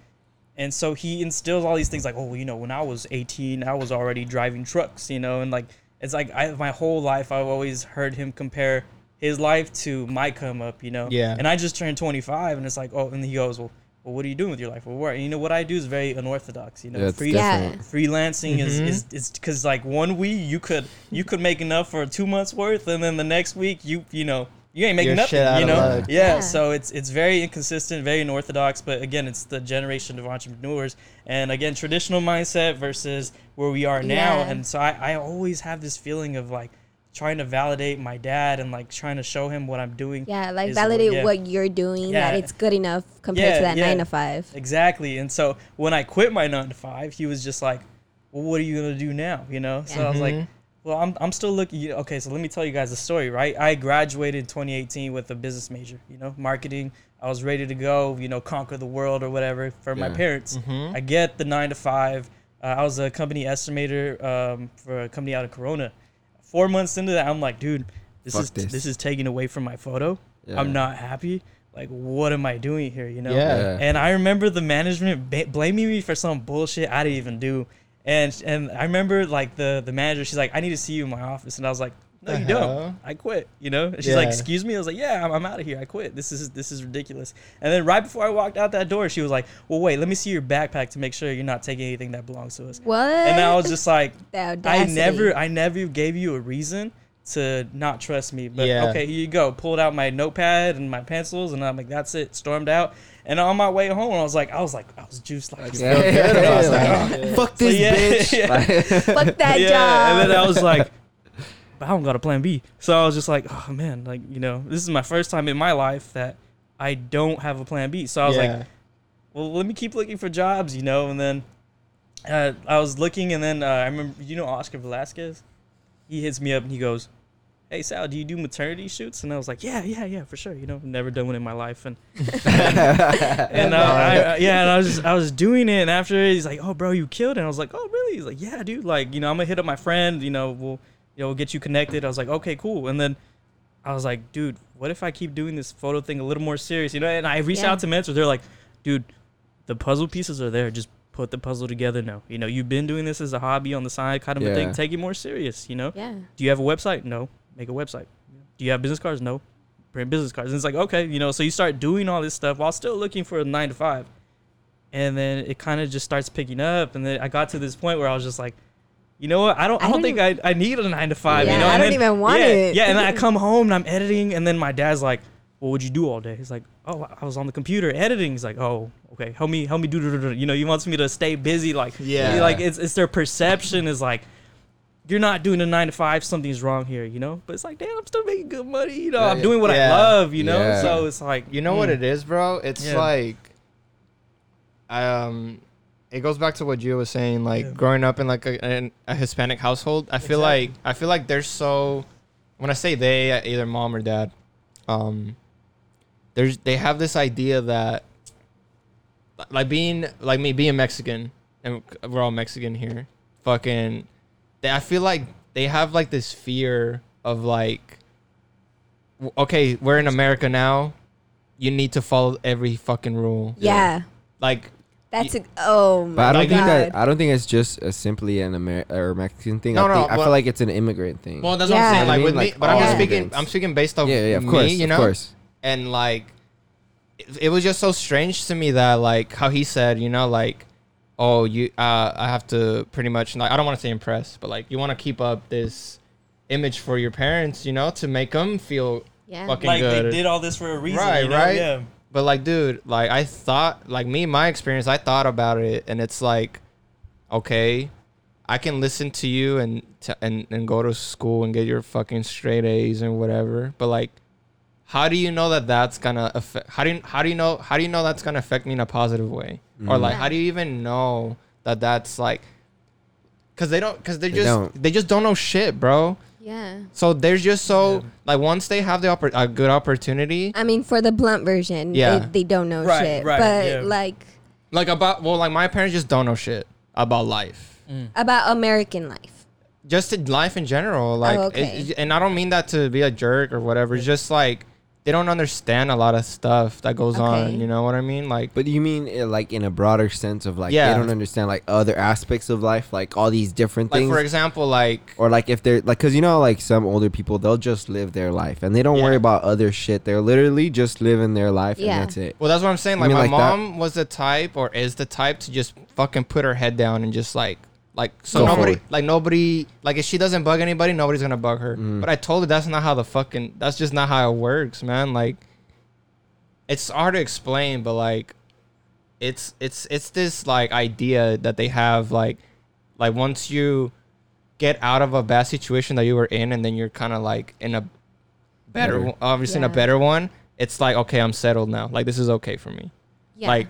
and so he instills all these things like oh you know when i was 18 i was already driving trucks you know and like it's like i my whole life i've always heard him compare his life to my come up you know Yeah. and i just turned 25 and it's like oh and he goes well well, what are you doing with your life? Well, what? And you know what I do is very unorthodox. You know, Yeah, free, Yeah. freelancing is Mhm. is is because like one week you could you could make enough for two months worth, and then the next week you you know you ain't making You're nothing. shit out You of know, luck. yeah, Yeah. So it's it's very inconsistent, very unorthodox. But again, it's the generation of entrepreneurs, and again, traditional mindset versus where we are now. Yeah. And so I I always have this feeling of like trying to validate my dad and like trying to show him what I'm doing. Yeah, like is validate yeah. what you're doing Yeah. that it's good enough compared Yeah, to that yeah. nine to five. Exactly. And so when I quit my nine to five, he was just like, "Well, what are you gonna do now?" You know. So I was like, Mhm. "Well, I'm I'm still looking." Okay, so let me tell you guys a story. Right, I graduated in 2018 with a business major. You know, marketing. I was ready to go. You know, conquer the world or whatever for my Yeah. parents. Mhm. I get the nine to five. Uh, I was a company estimator um, for a company out of Corona. Four months into that, I'm like, dude, this Fuck is this. this. is taking away from my photo. Yeah. I'm not happy. Like, what am I doing here? You know? Yeah. Yeah. And I remember the management ba- blaming me for some bullshit I didn't even do. And and I remember like the the manager, she's like, I need to see you in my office, and I was like, No, The you hell? don't. I quit. You know. And she's like, Excuse me. I was like, Yeah, I'm, I'm out of here. I quit. This is this is ridiculous. And then right before I walked out that door, she was like, Well, wait, let me see your backpack to make sure you're not taking anything that belongs to us. What? And I was just like, I never, I never gave you a reason to not trust me. But Yeah. okay, here you go. Pulled out my notepad and my pencils, and I'm like, that's it. Stormed out. And on my way home, I was like, I was like, I was juiced like. Yeah, good yeah, about yeah, that. like, Yeah. Fuck So, this yeah, bitch. yeah. Like- Fuck that yeah, job. and then I was like, but I don't got a plan B. So I was just like, oh man, like you know, this is my first time in my life that I don't have a plan B. So I was like, well, let me keep looking for jobs, you know. And then uh, I was looking, and then uh, I remember, you know, Oscar Velasquez. He hits me up and he goes, "Hey Sal, do you do maternity shoots?" And I was like, "Yeah, yeah, yeah, for sure." You know, never done one in my life, and and uh, I, I, yeah, and I was I was doing it, and after he's like, "Oh, bro, you killed it." And I was like, "Oh, really?" He's like, "Yeah, dude. Like, you know, I'm gonna hit up my friend. You know, we'll you know we'll get you connected." I was like, "Okay, cool." And then I was like, "Dude, what if I keep doing this photo thing a little more serious?" You know, and I reached Yeah. out to mentors. They're like, "Dude, the puzzle pieces are there. Just put the puzzle together now. You know, you've been doing this as a hobby on the side, kind of a thing. Take it more serious. You know." yeah. Do you have a website? No. Make a website. Do you have business cards? No. Print business cards. And it's like, okay, you know, so you start doing all this stuff while still looking for a nine to five. And then it kind of just starts picking up. And then I got to this point where I was just like, you know what? I don't I I don't don't think I, I need a nine to five. Yeah, you know, I don't then- even want yeah, it. Yeah, and then I come home and I'm editing, and then my dad's like, Well, what'd you do all day? He's like, Oh, I was on the computer editing. He's like, Oh, okay, help me, help me do, do, do, do. you know, he wants me to stay busy. Like, Yeah. like it's it's their perception is like, you're not doing a nine to five, something's wrong here, you know. But it's like, damn, I'm still making good money, you know. Yeah, I'm doing what yeah. I love, you know. Yeah. So it's like, You know what mm, it is, bro? It's Yeah. like, um, it goes back to what Gio was saying. Like Yeah. growing up in like a, in a Hispanic household, I feel Exactly. like I feel like they're so. When I say they, uh, either mom or dad, um, there's they have this idea that, like being like me being Mexican, and we're all Mexican here. Fucking, they, I feel like they have like this fear of like okay, we're in America now. You need to follow every fucking rule. Yeah. Like, That's a oh my But I don't Like think god. that I don't think it's just a simply an Amer- or Mexican thing. No, I, no, think, I well- feel like it's an immigrant thing. well, that's Yeah. what I'm saying. Like mean, with like me, but I'm just speaking. immigrants. I'm speaking based off yeah, yeah, of me, course, you know. of course. And like, it, it was just so strange to me that like how he said, you know, like, oh, you, uh, I have to pretty much. Like, I don't want to say impress, but like, you want to keep up this image for your parents, you know, to make them feel yeah. fucking like good. they did all this for a reason, Right, you know? right. Yeah. But like, dude, like I thought, like me, my experience, I thought about it, and it's like, okay, I can listen to you and t- and and go to school and get your fucking straight A's and whatever. But like, how do you know that that's gonna affect? How do you how do you know how do you know that's gonna affect me in a positive way? Or like, how do you even know that that's like? Cause they don't, cause they, They just don't. they just don't know shit, bro. Yeah. So there's just so Yeah. like once they have the oppor- a good opportunity, I mean, for the blunt version, Yeah. they, they don't know Right, shit. right, but yeah. like like about well, like my parents just don't know shit about life. Mm. about American life. just life in general like Oh, okay. it- and i don't mean that to be a jerk or whatever it's just like they don't understand a lot of stuff that goes Okay. on you know what i mean like But you mean uh, like in a broader sense of like Yeah. they don't understand like other aspects of life, like all these different like things, for example like or like if they're like, cause you know, like some older people, they'll just live their life and they don't worry about other shit. They're literally just living their life Yeah. and that's it. well that's what i'm saying like my like that? mom was the type or is the type to just fucking put her head down and just like like so Go nobody like nobody like if she doesn't bug anybody nobody's gonna bug her Mm. but i told her that's not how the fucking that's just not how it works man like it's hard to explain but like it's it's it's this like idea that they have like like once you get out of a bad situation that you were in and then you're kind of like in a better, Better. one- obviously in a better one it's like okay i'm settled now like this is okay for me Yeah. like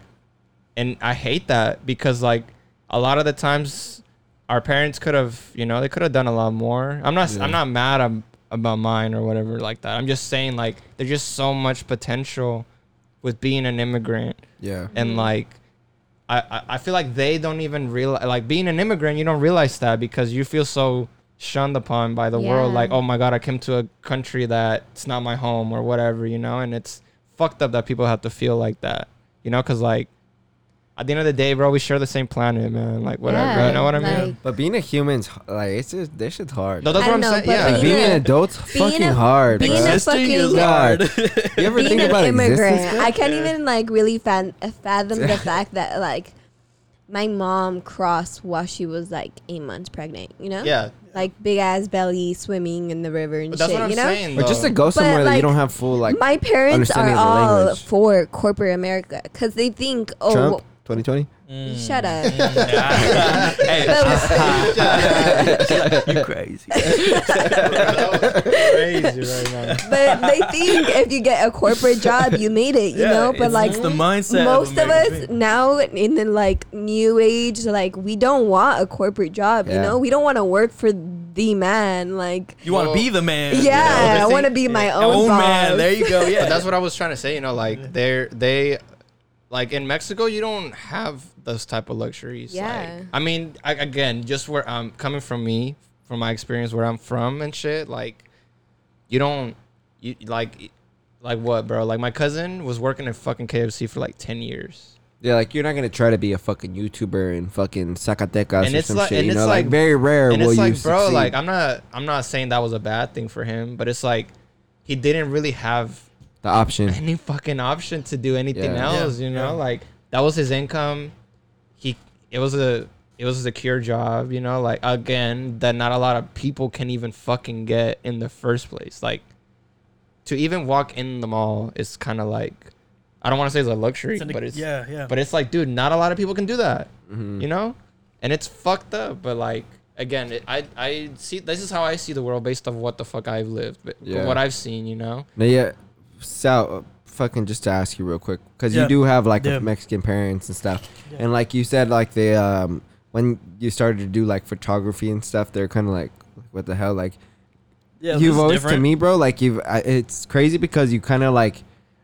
and i hate that because like a lot of the times our parents could have you know they could have done a lot more i'm not Yeah. i'm not mad ab- about mine or whatever like that i'm just saying like there's just so much potential with being an immigrant Yeah. and Mhm. like I, I I feel like they don't even realize like being an immigrant you don't realize that because you feel so shunned upon by the world like oh my god I came to a country that's not my home or whatever you know and it's fucked up that people have to feel like that you know because like at the end of the day, bro, we share the same planet, man. Like whatever. Yeah, you know what I mean? like- But being a human's like it's just this shit's hard. No, that's I what I'm know, saying. Yeah. Like, being being an adult's being fucking a- hard, being bro. a Existing is fucking- hard. you ever being think an about immigrant, existence? I can't even like really uh, fathom the fact that like my mom crossed while she was like eight months pregnant. You know? Yeah. Like big ass belly swimming in the river and But that's shit. what I'm you know? saying. Or just to go somewhere that you don't have full like my parents are understanding of the all for corporate America because they think, oh, Trump well, 2020. Mm. shut up. hey, you crazy. crazy right now. but they think if you get a corporate job, you made it. You know, but it's, like it's the mindset. most of American us people. now in the like new age like we don't want a corporate job you know we don't want to work for the man like You want to Well, be the man. yeah, the i want to thing- be my own, own boss. man. There you go. Yeah. But that's what I was trying to say. You know, like they're they, like in Mexico, you don't have those type of luxuries. Yeah. Like, I mean, I, again, just where I'm coming from, me from my experience where I'm from and shit. Like, you don't, you like, like what, bro? Like my cousin was working at fucking KFC for like ten years. Yeah, like you're not gonna try to be a fucking YouTuber in fucking Zacatecas And or it's some like- shit. and You it's know, like, like- very rare and will it's you like, bro, succeed. like I'm not, I'm not saying that was a bad thing for him, but it's like he didn't really have the option. any fucking option to do anything Yeah. else. Yeah, You know, yeah. like that was his income. He it was a it was a secure job. You know, like again that not a lot of people can even fucking get in the first place. Like to even walk in the mall is kind of like I don't want to say it's a luxury, It's an- but it's yeah, yeah. but it's like dude, not a lot of people can do that. Mhm. You know, and it's fucked up. But like again, it, I I see this is how I see the world based off what the fuck I've lived, but Yeah. what I've seen. You know. No, yeah, Uh, fucking just to ask you real quick, because Yeah. you do have like Yeah. Mexican parents and stuff, Yeah. and like you said, like they um when you started to do like photography and stuff, they're kind of like, what the hell, like yeah, you've always to me, bro. Like you've, I, it's crazy because you kind of like,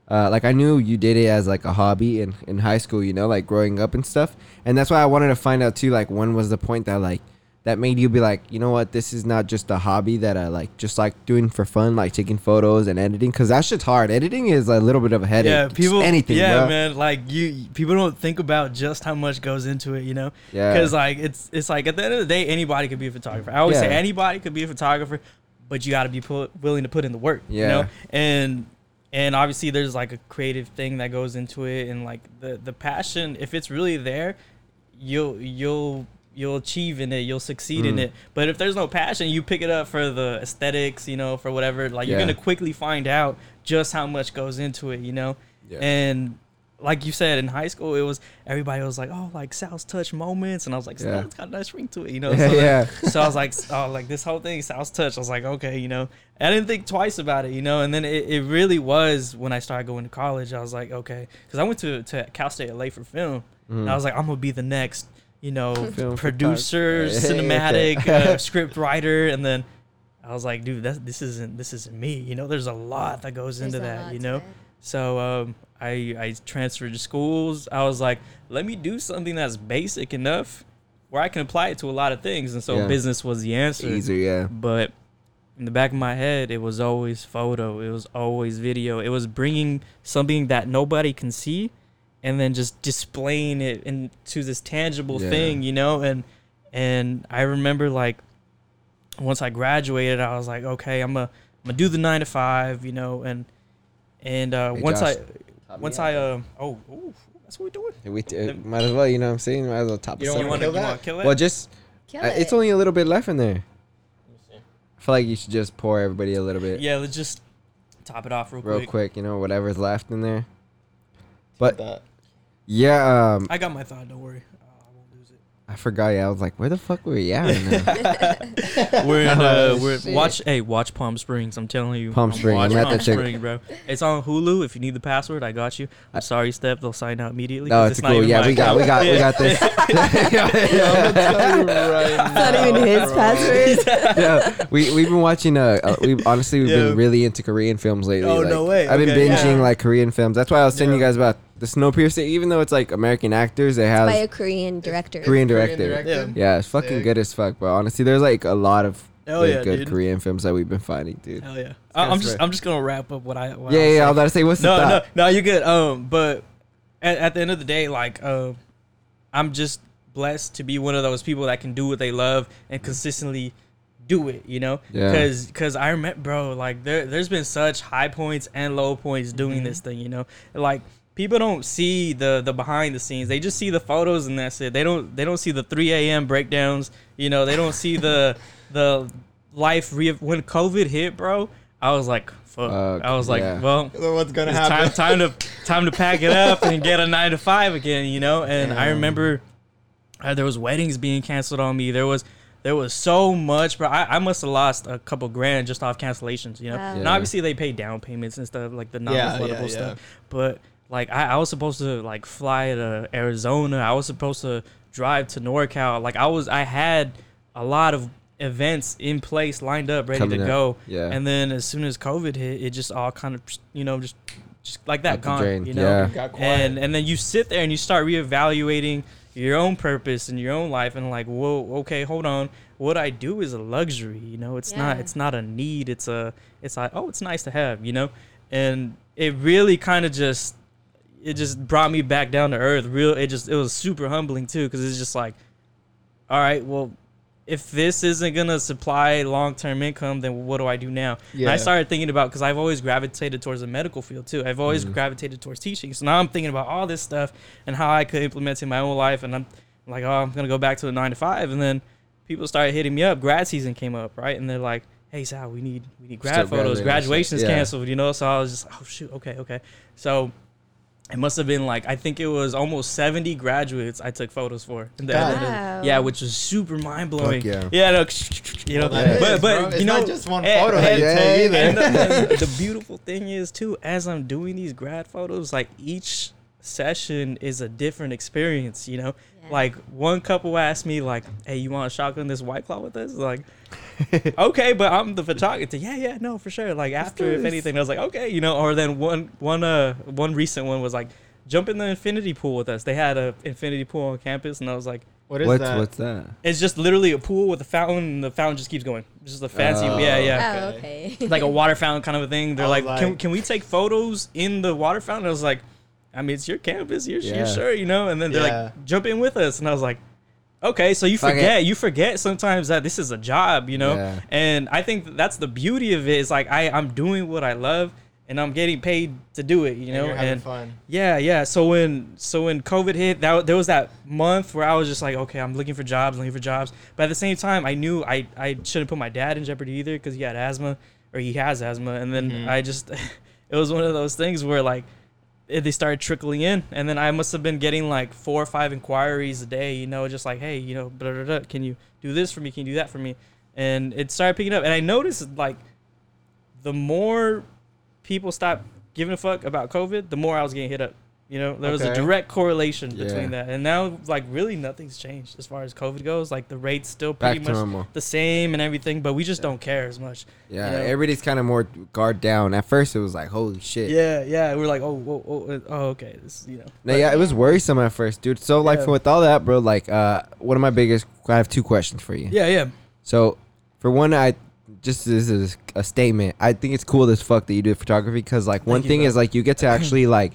uh, like I knew you did it as like a hobby in in high school, you know, like growing up and stuff, and that's why I wanted to find out too, like when was the point that like that made you be like, you know what, this is not just a hobby that I like, just like doing for fun, like taking photos and editing, because that shit's hard. Editing is a little bit of a headache. Yeah, Just people. anything, Yeah, bro. man. Like you, people don't think about just how much goes into it. You know, Yeah, because like it's it's like at the end of the day, anybody could be a photographer. I always say anybody could be a photographer, but you got to be put, willing to put in the work. Yeah. You know, and and obviously there's like a creative thing that goes into it, and like the the passion. If it's really there, you'll you'll you'll achieve in it you'll succeed in Mm. it. But if there's no passion you pick it up for the aesthetics you know for whatever. Like you're gonna quickly find out just how much goes into it you know? Yeah. and like you said in high school it was everybody was like oh like Sal's touch moments. And I was like Yeah. "It's got a nice ring to it you know? Yeah, so, yeah. so I was like oh like this whole thing Sal's touch I was like okay you know? I didn't think twice about it you know? And then it, it really was when I started going to college I was like okay because I went to, to Cal State LA for film. And I was like I'm gonna be the next you know Film producer photographer. cinematic uh, script writer and then I was like dude that's this isn't this isn't me you know there's a lot that goes into There's a that you know it. so um, I I transferred to schools. I was like, let me do something that's basic enough where I can apply it to a lot of things. And so Yeah. business was the answer. Easier, yeah. But in the back of my head, it was always photo. It was always video. It was bringing something that nobody can see, and then just displaying it into this tangible Yeah. thing, you know. And and I remember like once I graduated, I was like, okay, I'm gonna I'm gonna do the nine to five, you know, and and uh, Hey, once Josh, I once I um oh, ooh, that's what we're doing. We uh, might as well, you know what I'm saying? Might as well top You don't You up. want to kill you that? want to kill it? Well, just Kill uh, it. it's only a little bit left in there. I feel like you should just pour everybody a little bit, yeah, let's just top it off real, real quick. Real quick. You know, whatever's left in there. But that. Yeah, um, I got my thought. Don't worry, uh, I won't lose it. I forgot. Yeah, I was like, where the fuck were we at right? We're in uh, we're Shit. watch hey watch Palm Springs. I'm telling you, Palm Springs, Watch I'm at Palm that check. Springs, bro. It's on Hulu. If you need the password, I got you. I'm sorry, Steph. They'll sign out immediately. no, 'cause it's not cool. even Yeah, my we got, we got, we account. got this. It's not even his password. yeah, we we've been watching. Uh, uh we honestly we've Yeah. been really into Korean films lately. Oh, like, no way. I've been Okay. binging Yeah. like Korean films. That's why I was telling you Yeah. guys about the Snowpiercer. Even though it's like American actors, they have by a Korean director. Korean director. Yeah. Yeah, it's fucking Sick. good as fuck, bro. Honestly, there's like a lot of Hell really yeah, good dude. Korean films that we've been finding, dude. Hell yeah. I, I'm just right. I'm just gonna wrap up what I. What yeah, I was yeah, I saying. was about to say, what's no, the no, thought? no, you're good. Um, but at, at the end of the day, like, uh, I'm just blessed to be one of those people that can do what they love and consistently do it, you know? Yeah. Cuz cuz I remember bro, like there there's been such high points and low points doing Mm-hmm. this thing, you know? Like people don't see the the behind the scenes. They just see the photos and that's it. They don't they don't see the 3 a.m. breakdowns, you know? They don't see the the life re- when COVID hit, bro. I was like, fuck. Fuck, I was like, yeah. well, What's gonna happen? time time to time to pack it up and get a nine to five again, you know. And I remember uh, there was weddings being canceled on me. There was there was so much, bro. I, I must have lost a couple grand just off cancellations, you know. Wow. And obviously they pay down payments and stuff like the non-refundable yeah, yeah. stuff. But like I, I was supposed to like fly to Arizona. I was supposed to drive to NorCal. Like I was I had a lot of events in place lined up ready Coming to up. go. Yeah. And then as soon as COVID hit, it just all kind of you know just just like that Out the gone. drain. You know. Yeah. Got quiet. And and then you sit there and you start reevaluating your own purpose and your own life and like, whoa, okay, hold on. What I do is a luxury, you know. It's not Yeah. it's not a need. It's a it's like, oh, it's nice to have, you know. And it really kind of just it just brought me back down to earth. Real, it just it was super humbling too because it's just like, all right, well, if this isn't gonna supply long term income, then what do I do now? And I started thinking about because I've always gravitated towards the medical field too. I've always mm-hmm. gravitated towards teaching. So now I'm thinking about all this stuff and how I could implement it in my own life. And I'm like, oh, I'm gonna go back to the nine to five. And then people started hitting me up. Grad season came up, right? And they're like, hey Sal, we need we need grad Still photos. Graduation's yeah. canceled, you know. So I was just, oh shoot, okay, okay. So it must have been like I think it was almost 70 graduates I took photos for. And then- God. Wow. Yeah, which was super mind blowing. yeah. Yeah, no, you know, Well, but is, but bro. It's you know, not just one and- photo that you and- either. and the, and the beautiful thing is too, as I'm doing these grad photos, like each session is a different experience. You know, Yeah. like one couple asked me like, "Hey, you want to shotgun this white claw with us?" Like, okay, but I'm the photographer. Yeah, yeah, no, for sure. Like after, if anything, I was like, okay, you know. Or then one one uh one recent one was like, jump in the infinity pool with us. They had a infinity pool on campus, and I was like. what is What's that? what's that? It's just literally a pool with a fountain, and the fountain just keeps going. It's just a fancy, Oh. yeah, yeah, Oh, okay. like a water fountain kind of a thing. They're I was like, can, can we take photos in the water fountain? I was like, I mean, it's your campus, you're, Yeah. you're sure, you know. And then they're Yeah. like, jump in with us, and I was like, okay. So you Fuck it. forget, you forget sometimes that this is a job, you know. Yeah. And I think that's the beauty of it. Is like I I'm doing what I love, and I'm getting paid to do it, you And know. you're having and fun. yeah, yeah. So when so when COVID hit, that there was that month where I was just like, okay, I'm looking for jobs, looking for jobs. But at the same time, I knew I I shouldn't put my dad in jeopardy either because he had asthma or he has asthma, and then Mhm. I just it was one of those things where like it, Eh, they started trickling in, and then I must have been getting like four or five inquiries a day, you know, just like, hey, you know, blah, blah, blah, can you do this for me? Can you do that for me? And it started picking up, and I noticed like the more people stopped giving a fuck about COVID, the more I was getting hit up. You know, there was a direct correlation Yeah. between that, and now like really nothing's changed as far as COVID goes. Like the rate's still pretty Back much normal. the same and everything, but we just don't care as much. Yeah, you know? everybody's kind of more guard down. At first, it was like, holy shit. Yeah, yeah, we're like, oh, whoa, oh, oh, okay, this, you know. No, yeah, it was worrisome at first, dude. So like, Yeah. with all that, bro, like, uh, one of my biggest, I have two questions for you. Yeah, yeah. So, for one, I just this is a statement. I think it's cool as fuck that you do photography because, like, one you, thing bro. is like you get to actually like.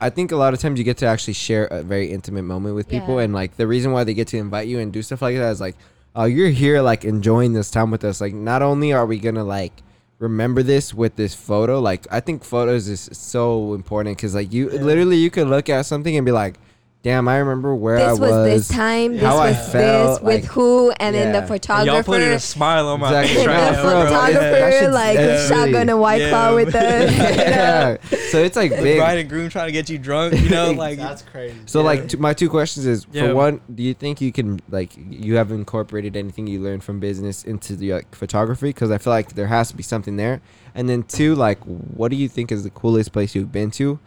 I think a lot of times you get to actually share a very intimate moment with people, Yeah. and like the reason why they get to invite you and do stuff like that is like, oh, you're here like enjoying this time with us. Like, not only are we gonna like remember this with this photo, like I think photos is so important because like you Yeah. literally you could look at something and be like, damn, I remember where I was. this was, this time. This how I was this felt, with like- who, and then the photographer. And y'all put a smile on my Exactly. face the right Yeah, now, bro. bro. photographer, That shit's- like yeah. shotgun and white Yeah. claw with us. yeah. So it's like The big. bride and groom trying to get you drunk, you know, like That's crazy. So Yeah. like t- my two questions is Yeah. for one, do you think you can like you have incorporated anything you learned from business into the like, photography? Because I feel like there has to be something there. And then two, like what do you think is the coolest place you've been to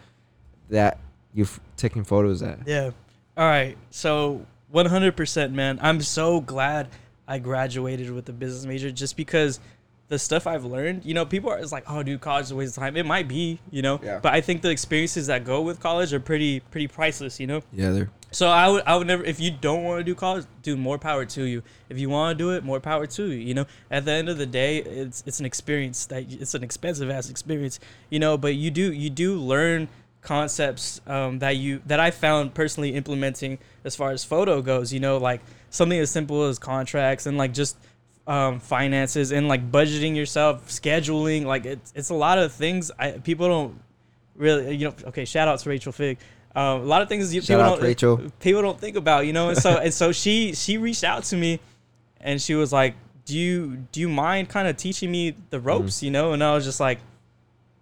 that you've taken photos at? Yeah. All right. So 100%, man. I'm so glad I graduated with a business major just because the stuff I've learned, you know, people are it's like, oh, dude, college is a waste of time. It might be, you know, Yeah. but I think the experiences that go with college are pretty, pretty priceless, you know. Yeah, there. So I would, I would never. If you don't want to do college, do more power to you. If you want to do it, more power to you. You know, at the end of the day, it's it's an experience that it's an expensive ass experience. You know, but you do you do learn concepts um, that you that I found personally implementing as far as photo goes. You know, like something as simple as contracts and like just um, finances and like budgeting yourself, scheduling. Like it's it's a lot of things. I people don't really you know. Okay, shout out to Rachel Fig. Um, a lot of things you, Shout people don't Rachel. people don't think about, you know. And so and so she she reached out to me, and she was like, "Do you do you mind kind of teaching me the ropes?" You know, and I was just like,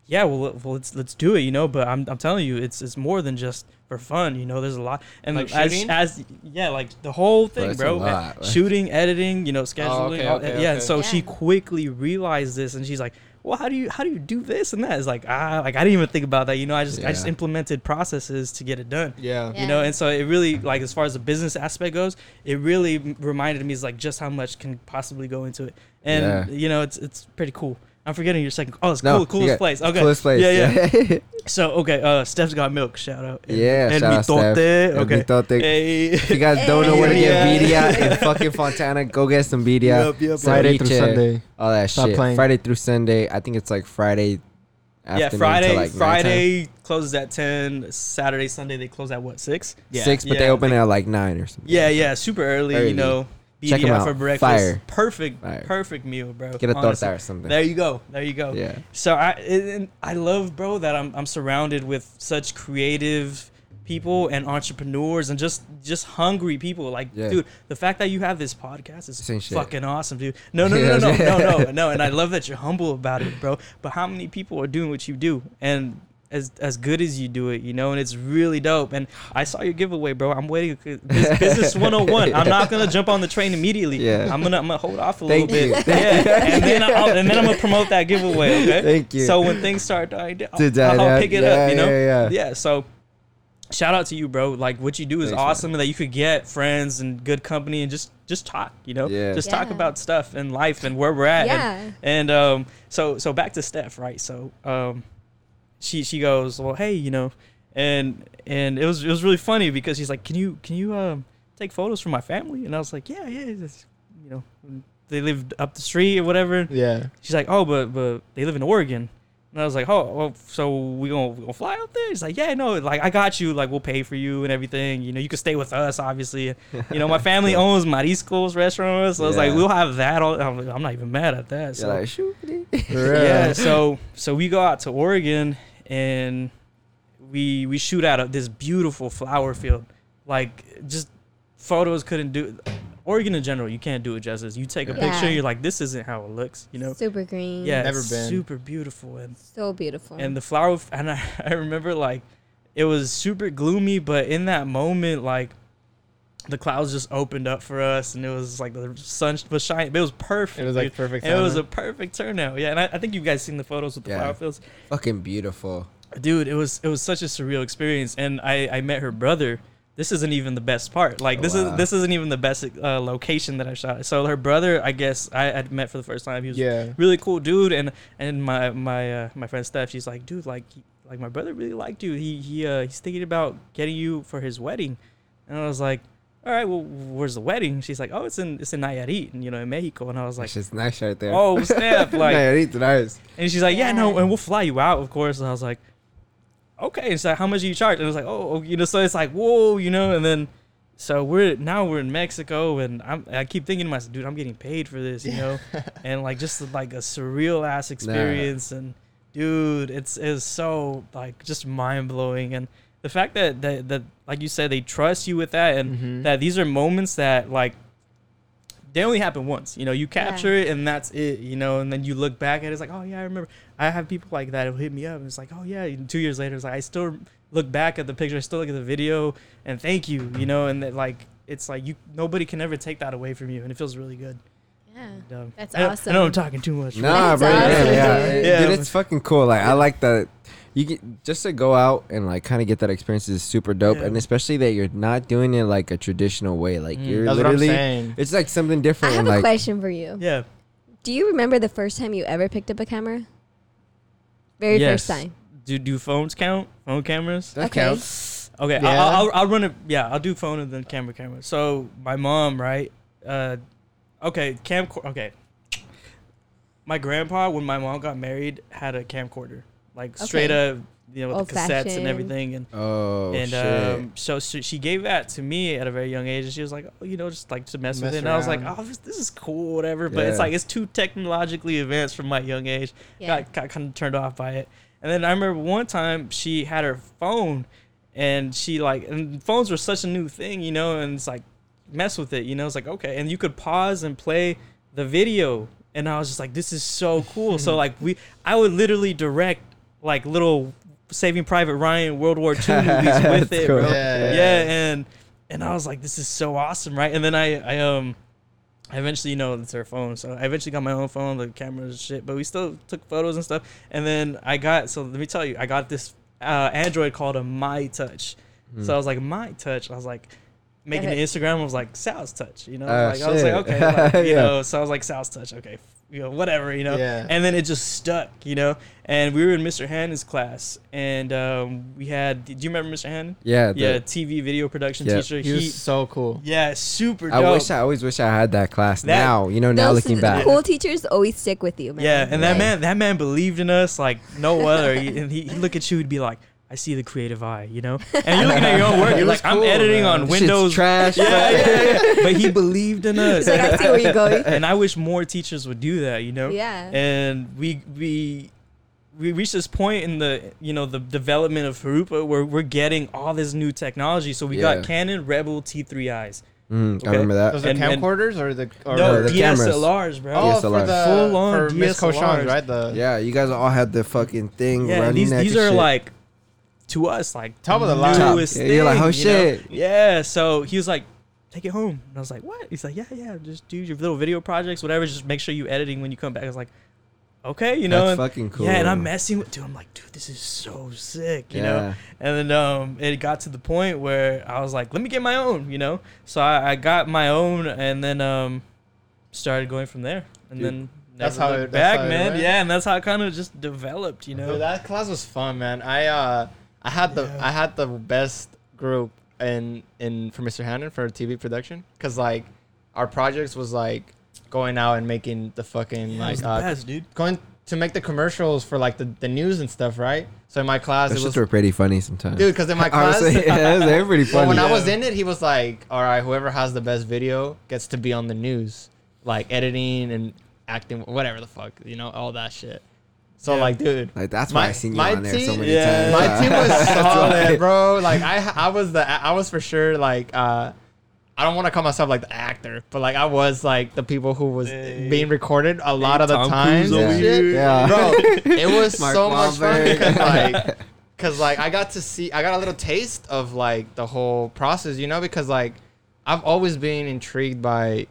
"Yeah, well, let- well let's let's do it," you know. But I'm I'm telling you, it's it's more than just for fun, you know. There's a lot, and Like as shooting? as yeah, like the whole thing, it's bro. lot. Shooting, editing, you know, scheduling, okay, all- okay, yeah. okay. And so she quickly realized this, and she's like. Well, how do you how do you do this and that? It's like ah, like I didn't even think about that. You know, I just I just implemented processes to get it done Yeah. Yeah. you know and so it really like as far as the business aspect goes it really reminded me is like just how much can possibly go into it and Yeah. you know it's it's pretty cool i'm forgetting your second oh it's No, cool coolest got- place okay Coolest place. yeah yeah yeah. so okay uh steph's got milk shout out Yeah, and shout out, mitote Steph. okay And mitote. hey If you guys don't know where to get Hey. media in fucking Fontana, go get some media. Yup, yup, Friday through Sunday. All that Stop shit. playing. Friday through Sunday. I think it's like Friday. yeah friday to like nighttime. friday closes at 10 saturday sunday they close at what 6 Yeah. six, but they open they- at like nine or something. yeah yeah super early, Early. you know Check BDF out. for breakfast Fire. perfect Fire. perfect meal bro Get a honestly. torta or something. there you go there you go yeah. So I and I love, bro, that I'm I'm surrounded with such creative people and entrepreneurs and just just hungry people. Like, Yeah. dude, the fact that you have this podcast is Same shit. fucking awesome, dude. No, no, no, no, no, no, no, no. And I love that you're humble about it, bro. But how many people are doing what you do and as as good as you do it, you know, and it's really dope. And I saw your giveaway, bro. I'm waiting. Bus- Business 101. I'm not gonna jump on the train immediately. Yeah. I'm gonna I'm gonna hold off a Thank little you. bit. Yeah. And then I'll, and then I'm gonna promote that giveaway. Okay. Thank you. So when things start dying down, To die I'll, I'll pick it Yeah, up, you know? yeah, yeah. yeah so shout out to you, bro. Like what you do is Thanks, man. awesome and that you could get friends and good company and just just talk, you know? Yeah. Just talk about stuff and life and where we're at. And, Yeah. and um so so back to Steph, right? So um she she goes, Well, hey, you know, and and it was it was really funny because she's like, Can you can you um take photos for my family? And I was like, Yeah, yeah, it's, you know, they lived up the street or whatever. Yeah. She's like, oh, but but they live in Oregon. And I was like, oh, well, so we gonna, we gonna fly out there? He's like, yeah, no, like I got you, like we'll pay for you and everything. You know, you can stay with us, obviously. You know, my family owns Mariscos restaurant, so I was like, we'll have that. All, I'm, I'm not even mad at that. So like, shoot. yeah, so so we go out to Oregon and we we shoot out of this beautiful flower field. Like just photos couldn't do Oregon in general, you can't do it justice. You take a Yeah. picture, you're like, this isn't how it looks, you know? Super green. Yeah, Never been. super beautiful and So beautiful. and the flower f- and I, I remember like it was super gloomy, but in that moment, like the clouds just opened up for us, and it was like the sun was shining. It was perfect. It was like dude. perfect. It was a perfect turnout. Yeah, and I, I think you guys seen the photos with the Yeah. flower fields, Fucking beautiful. dude. It was it was such a surreal experience, and I I met her brother. This isn't even the best part. Like this wow. is this isn't even the best uh, location that I shot. So her brother, I guess I had met for the first time. He was yeah. really cool dude and and my my uh, my friend Steph she's like dude like like my brother really liked you he he uh he's thinking about getting you for his wedding and I was like all right well where's the wedding? She's like oh it's in it's in Nayarit and you know in Mexico. And I was like it's just nice right there. oh snap like Nayarit, nice. and she's like yeah no and we'll fly you out of course. And I was like okay. And she's like how much do you charge? And I was like oh oh, you know so it's like whoa you know and then so we're now we're in Mexico and I'm I keep thinking to myself dude I'm getting paid for this you know? And like just like a surreal ass experience. And dude it's it's so like just mind blowing and the fact that, that that like you said they trust you with that and Mhm. that these are moments that like they only happen once you know you capture it and that's it you know and then you look back at it it's like oh yeah i remember i have people like that who hit me up and it's like oh yeah and two years later it's like i still look back at the picture i still look at the video and thank you you know and that like it's like you nobody can ever take that away from you and it feels really good yeah. And, um, That's I awesome. i know i'm talking too much Nah, bro. awesome, yeah, yeah. Yeah, Dude, it's fucking cool. Like I like that. You get just to go out and like kind of get that experience is super dope, Yeah. and especially that you're not doing it like a traditional way. Like Mm. you're That's what I'm literally, saying. it's like something different. I have a like question for you. yeah Do you remember the first time you ever picked up a camera? Very Yes. first time. do do phones count phone cameras that Okay. counts. Okay, Yeah. I'll, I'll, I'll run it. Yeah, I'll do phone and then camera, camera. So my mom, right? Uh, okay, camcorder. Okay, my grandpa, when my mom got married, had a camcorder, like straight up you know, with the cassettes and everything, and Oh and shit. um, so, so she gave that to me at a very young age, and she was like, oh, you know, just like to mess, with Mess it. And I was like, oh, this, this is cool, whatever. But it's like it's too technologically advanced from my young age. Yeah. Got, got kind of turned off by it. And then I remember one time she had her phone, and she like, and phones were such a new thing, you know, and it's like mess with it, you know. It's like okay, and you could pause and play the video, and I was just like, this is so cool. so like we, I would literally direct like little Saving Private Ryan World War II movies with it, cool. bro. Yeah. Yeah. and and I was like, this is so awesome, right? And then I I um. I eventually, you know, it's her phone. So I eventually got my own phone, the cameras and shit. But we still took photos and stuff. And then I got, so let me tell you, I got this uh, Android called a myTouch. Hmm. So I was like, myTouch. I was like, making an Instagram. Was like, Sal's Touch. You know, Oh, like I was like, okay, like, you Yeah. know. So I was like, Sal's Touch. Okay, you know, whatever, you know. Yeah. And then it just stuck, you know. And we were in Mr. Hannon's class, and um, we had. Do you remember Mr. Hannon? yeah, the- yeah, TV video production Yeah. teacher. He was so cool. yeah, super I wish I always wish I had that class. That- now, you know, now Those looking back. cool teachers always stick with you, man. Yeah, and that man, that man believed in us like no other. He, and he, he'd look at you, he'd be like, "I see the creative eye," you know. And you're looking at your own work. You're was like, "I'm editing man. on Shit's Windows." trash. Yeah, yeah, yeah. But he believed in us. He's like, I see where you're going. and I wish more teachers would do that, you know. Yeah. And we we we reached this point in the you know the development of Jurupa where we're getting all this new technology. So we Yeah. got Canon Rebel T3Is. Mm, Okay. I remember that. Those are And- and- camcorders or the or no, the cameras. DSLRs, bro. oh, DSLR. for the Full on DSLRs. Cochon's, right? The Yeah, you guys all had the fucking thing Yeah, running. these these are shit. like to us like Top of the line. newest Yeah, you're like, oh, you know? shit. Yeah, so he was like, take it home, and I was like, what? He's like, yeah, yeah, just do your little video projects, whatever. Just make sure you editing when you come back. I was like, okay, you know, That's and, fucking cool. yeah, and I'm messing with, dude. I'm like, dude, this is so sick, you know. And then um, it got to the point where I was like, let me get my own, you know. So I, I got my own, and then um, started going from there, and Dude, then. that's how looked it- that's back, how it man. went? Yeah, and that's how it kind of just developed, you know. Dude, that class was fun, man. I uh I had the Yeah. I had the best group in in for Mr. Hannon for TV production cuz like our projects was like going out and making the fucking Yeah, it like was the uh, best, dude. going to make the commercials for like the, the news and stuff, right? So in my class Those it was were pretty funny sometimes. dude cuz in my class Honestly, yeah, they're pretty funny. when I was in it, he was like, "All right, whoever has the best video gets to be on the news, like editing and acting, whatever the fuck, you know, all that shit." So Yeah. like, dude, like that's why my- I seen you my on there so many yeah. times. my team was That's solid, why. bro. Like I, I was the, I was for sure like, uh, I don't want to call myself like the actor, but like I was like the people who was Hey. being recorded a lot Hey, of the Tom times. Cruise and over shit. Yeah. bro. It was Mark so much fun because like, cause like I got to see, I got a little taste of like the whole process, you know, because like I've always been intrigued by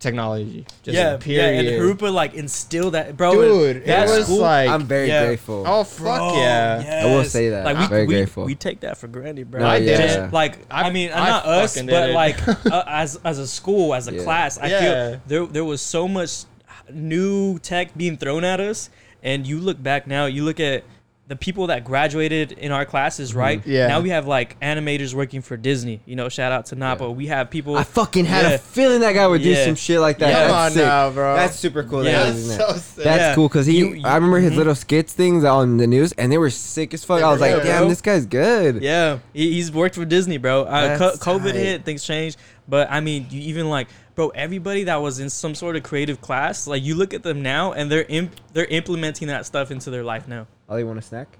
technology. Just yeah, period. yeah, and Jurupa like instilled that, bro. Dude, it that was school- like, I'm very Yeah. grateful. oh fuck Bro, yeah. I will say that. Like we, I'm very we, grateful. we take that for granted, bro. No, I did. yeah. Like I, I- mean, I not us, fucking did but like uh, as as a school, as a Yeah. class, I Yeah. feel there there was so much new tech being thrown at us, and you look back now, you look at the people that graduated in our classes, right? Mm-hmm. Yeah. Now we have like animators working for Disney. You know, shout out to Napo. We have people. I fucking had Yeah. a feeling that guy would do Yeah. some shit like that. Yeah. Come on sick. now, bro. That's super cool. Yeah. that That's is, isn't it? so sick. That's Yeah. cool because he. You- you- I remember his mhm. little skits things on the news, and they were sick as fuck. They I was like, good, damn, bro. this guy's good. Yeah, he, he's worked for Disney, bro. Uh, co- COVID tight. hit, things changed, but I mean, you even like, bro, everybody that was in some sort of creative class, like you look at them now, and they're imp- they're implementing that stuff into their life now. Ollie, want a snack?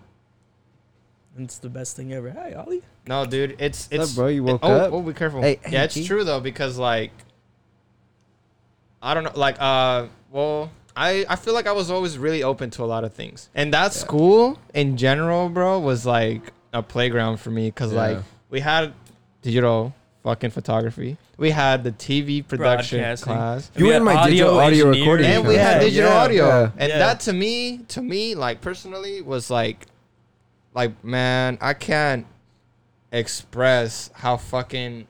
It's the best thing ever. Hey, Ollie. No, dude, it's it's up, bro? You woke oh, up? Oh, be careful. Hey, yeah, it's true though because like I don't know, like uh, well, I I feel like I was always really open to a lot of things, and that school in general, bro, was like a playground for me because like we had digital fucking photography, we had the TV production Broadcasting. class. You We were had in my digital audio recording And we had Yeah, digital yeah. audio, Yeah. and Yeah. that to me, to me, like personally, was like, like man, I can't express how fucking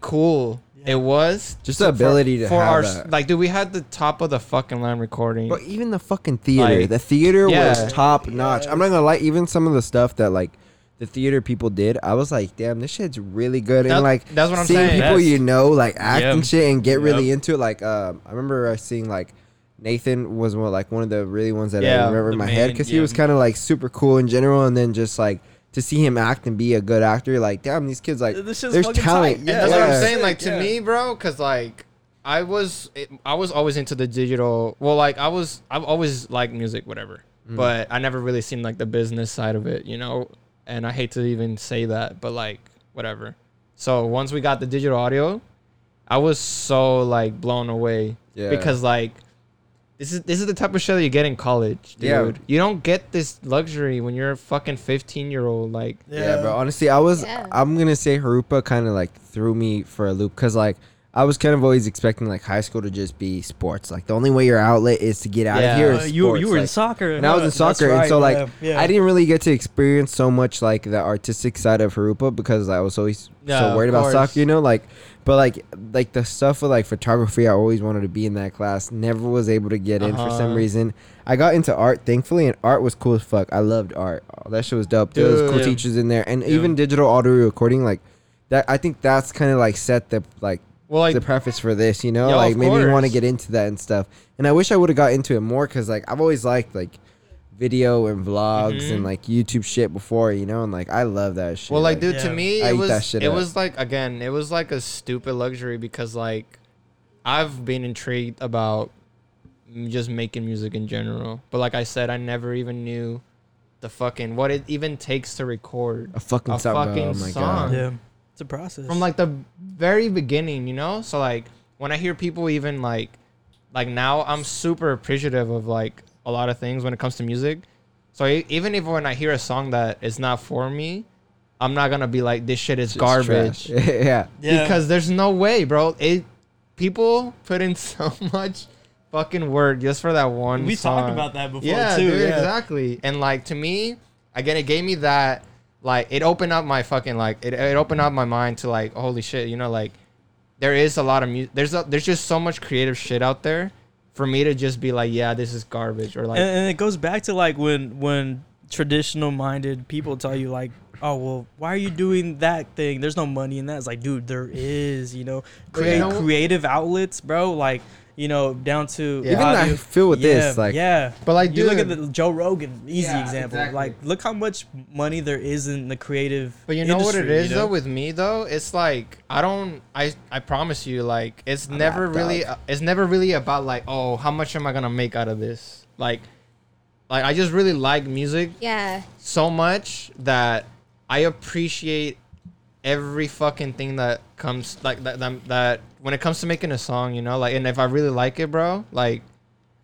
cool Yeah. it was. Just the ability to for have our that. like, dude, we had the top of the fucking line recording. But even the fucking theater, Like, the theater yeah. was top notch. I'm not gonna lie, even some of the stuff that like the theater people did, I was like, damn, this shit's really good. That- and like that's what I'm seeing saying. people Yes. you know like act Yeah. and shit and get really Yep. into it. Like um, I remember seeing like Nathan was one like one of the really ones that Yeah, I remember in the my head main- because he was kind of like super cool in general, and then just like to see him act and be a good actor, like damn, these kids like This shit's there's fucking talent. tight. And that's what I'm saying. Like to Yeah. me, bro, because like I was, it, I was always into the digital. Well, like I was, I've always liked music, whatever. Mm. But I never really seen like the business side of it, you know. And I hate to even say that, but like whatever. So once we got the digital audio, I was so like blown away Yeah. because like this is this is the type of show that you get in college, dude. Yeah. You don't get this luxury when you're a fucking 15 year old. Like Yeah, bro. Honestly, I was. Yeah. I'm gonna say Jurupa kind of like threw me for a loop because like I was kind of always expecting like high school to just be sports. Like the only way your outlet is to get out Yeah. of here Uh, you sports. you were in soccer, and I was in soccer, and so like yeah, yeah. I didn't really get to experience so much like the artistic side of Jurupa because I was always so worried about soccer, you know. Like, but like like the stuff with like photography, I always wanted to be in that class. Never was able to get in for some Uh-huh. reason. I got into art, thankfully, and art was cool as fuck. I loved art. Oh, that shit was dope. There was cool Dude. teachers in there, and even digital audio recording, like that. I think that's kind of like set the like well, like the preface for this, you know, Yeah, like maybe made me want to get into that and stuff. And I wish I would have got into it more because like I've always liked like video and vlogs Mhm. and like YouTube shit before, you know, and like I love that shit. Well, like, dude, Yeah. to me, I it eat that was shit it up. was like again, it was like a stupid luxury because like I've been intrigued about just making music in general, but like I said, I never even knew the fucking what it even takes to record a fucking a song. fucking oh my song. god. Yeah, it's a process. from like the very beginning, you know. So like when I hear people even like like now, I'm super appreciative of like a lot of things when it comes to music. So even if when I hear a song that is not for me, I'm not gonna be like this shit is Just garbage yeah. yeah. because there's no way, bro. It people put in so much fucking work just for that one. we song. talked about that before yeah, too. dude, yeah. exactly. And like to me, again, it gave me that like it opened up my fucking like it, it opened up my mind to like holy shit, you know, like there is a lot of music. There's a, there's just so much creative shit out there for me to just be like, yeah, this is garbage or like and, and it goes back to like when when traditional minded people tell you like oh well why are you doing that thing there's no money in that it's like dude there is you know But you create know- creative outlets bro like you know down to Yeah. Even audio- I feel with yeah, this, like yeah But like, you look at the Joe Rogan easy Yeah, example exactly. like look how much money there is in the creative But you know what it is you know? though with me though, it's like I don't I I promise you like it's I'm never really dog. it's never really about like oh how much am I gonna make out of this like like I just really like music Yeah. so much that I appreciate every fucking thing that comes like that, that that when it comes to making a song you know like and if I really like it bro like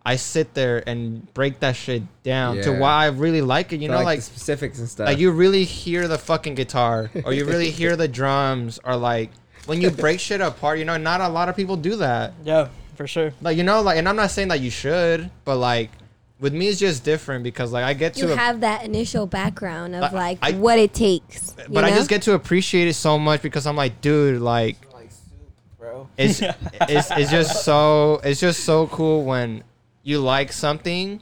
I sit there and break that shit down to why I really like it you know like, like the specifics and stuff. like you really hear the fucking guitar or you really hear the drums or like when you break shit apart you know not a lot of people do that yeah for sure like you know like and i'm not saying that you should but like with me it's just different because like i get You to a- have that initial background of I- like I- what it takes. you but i just get to appreciate it so much because i'm like dude like like soup, bro. it's it's, it's just so it's just so cool when you like something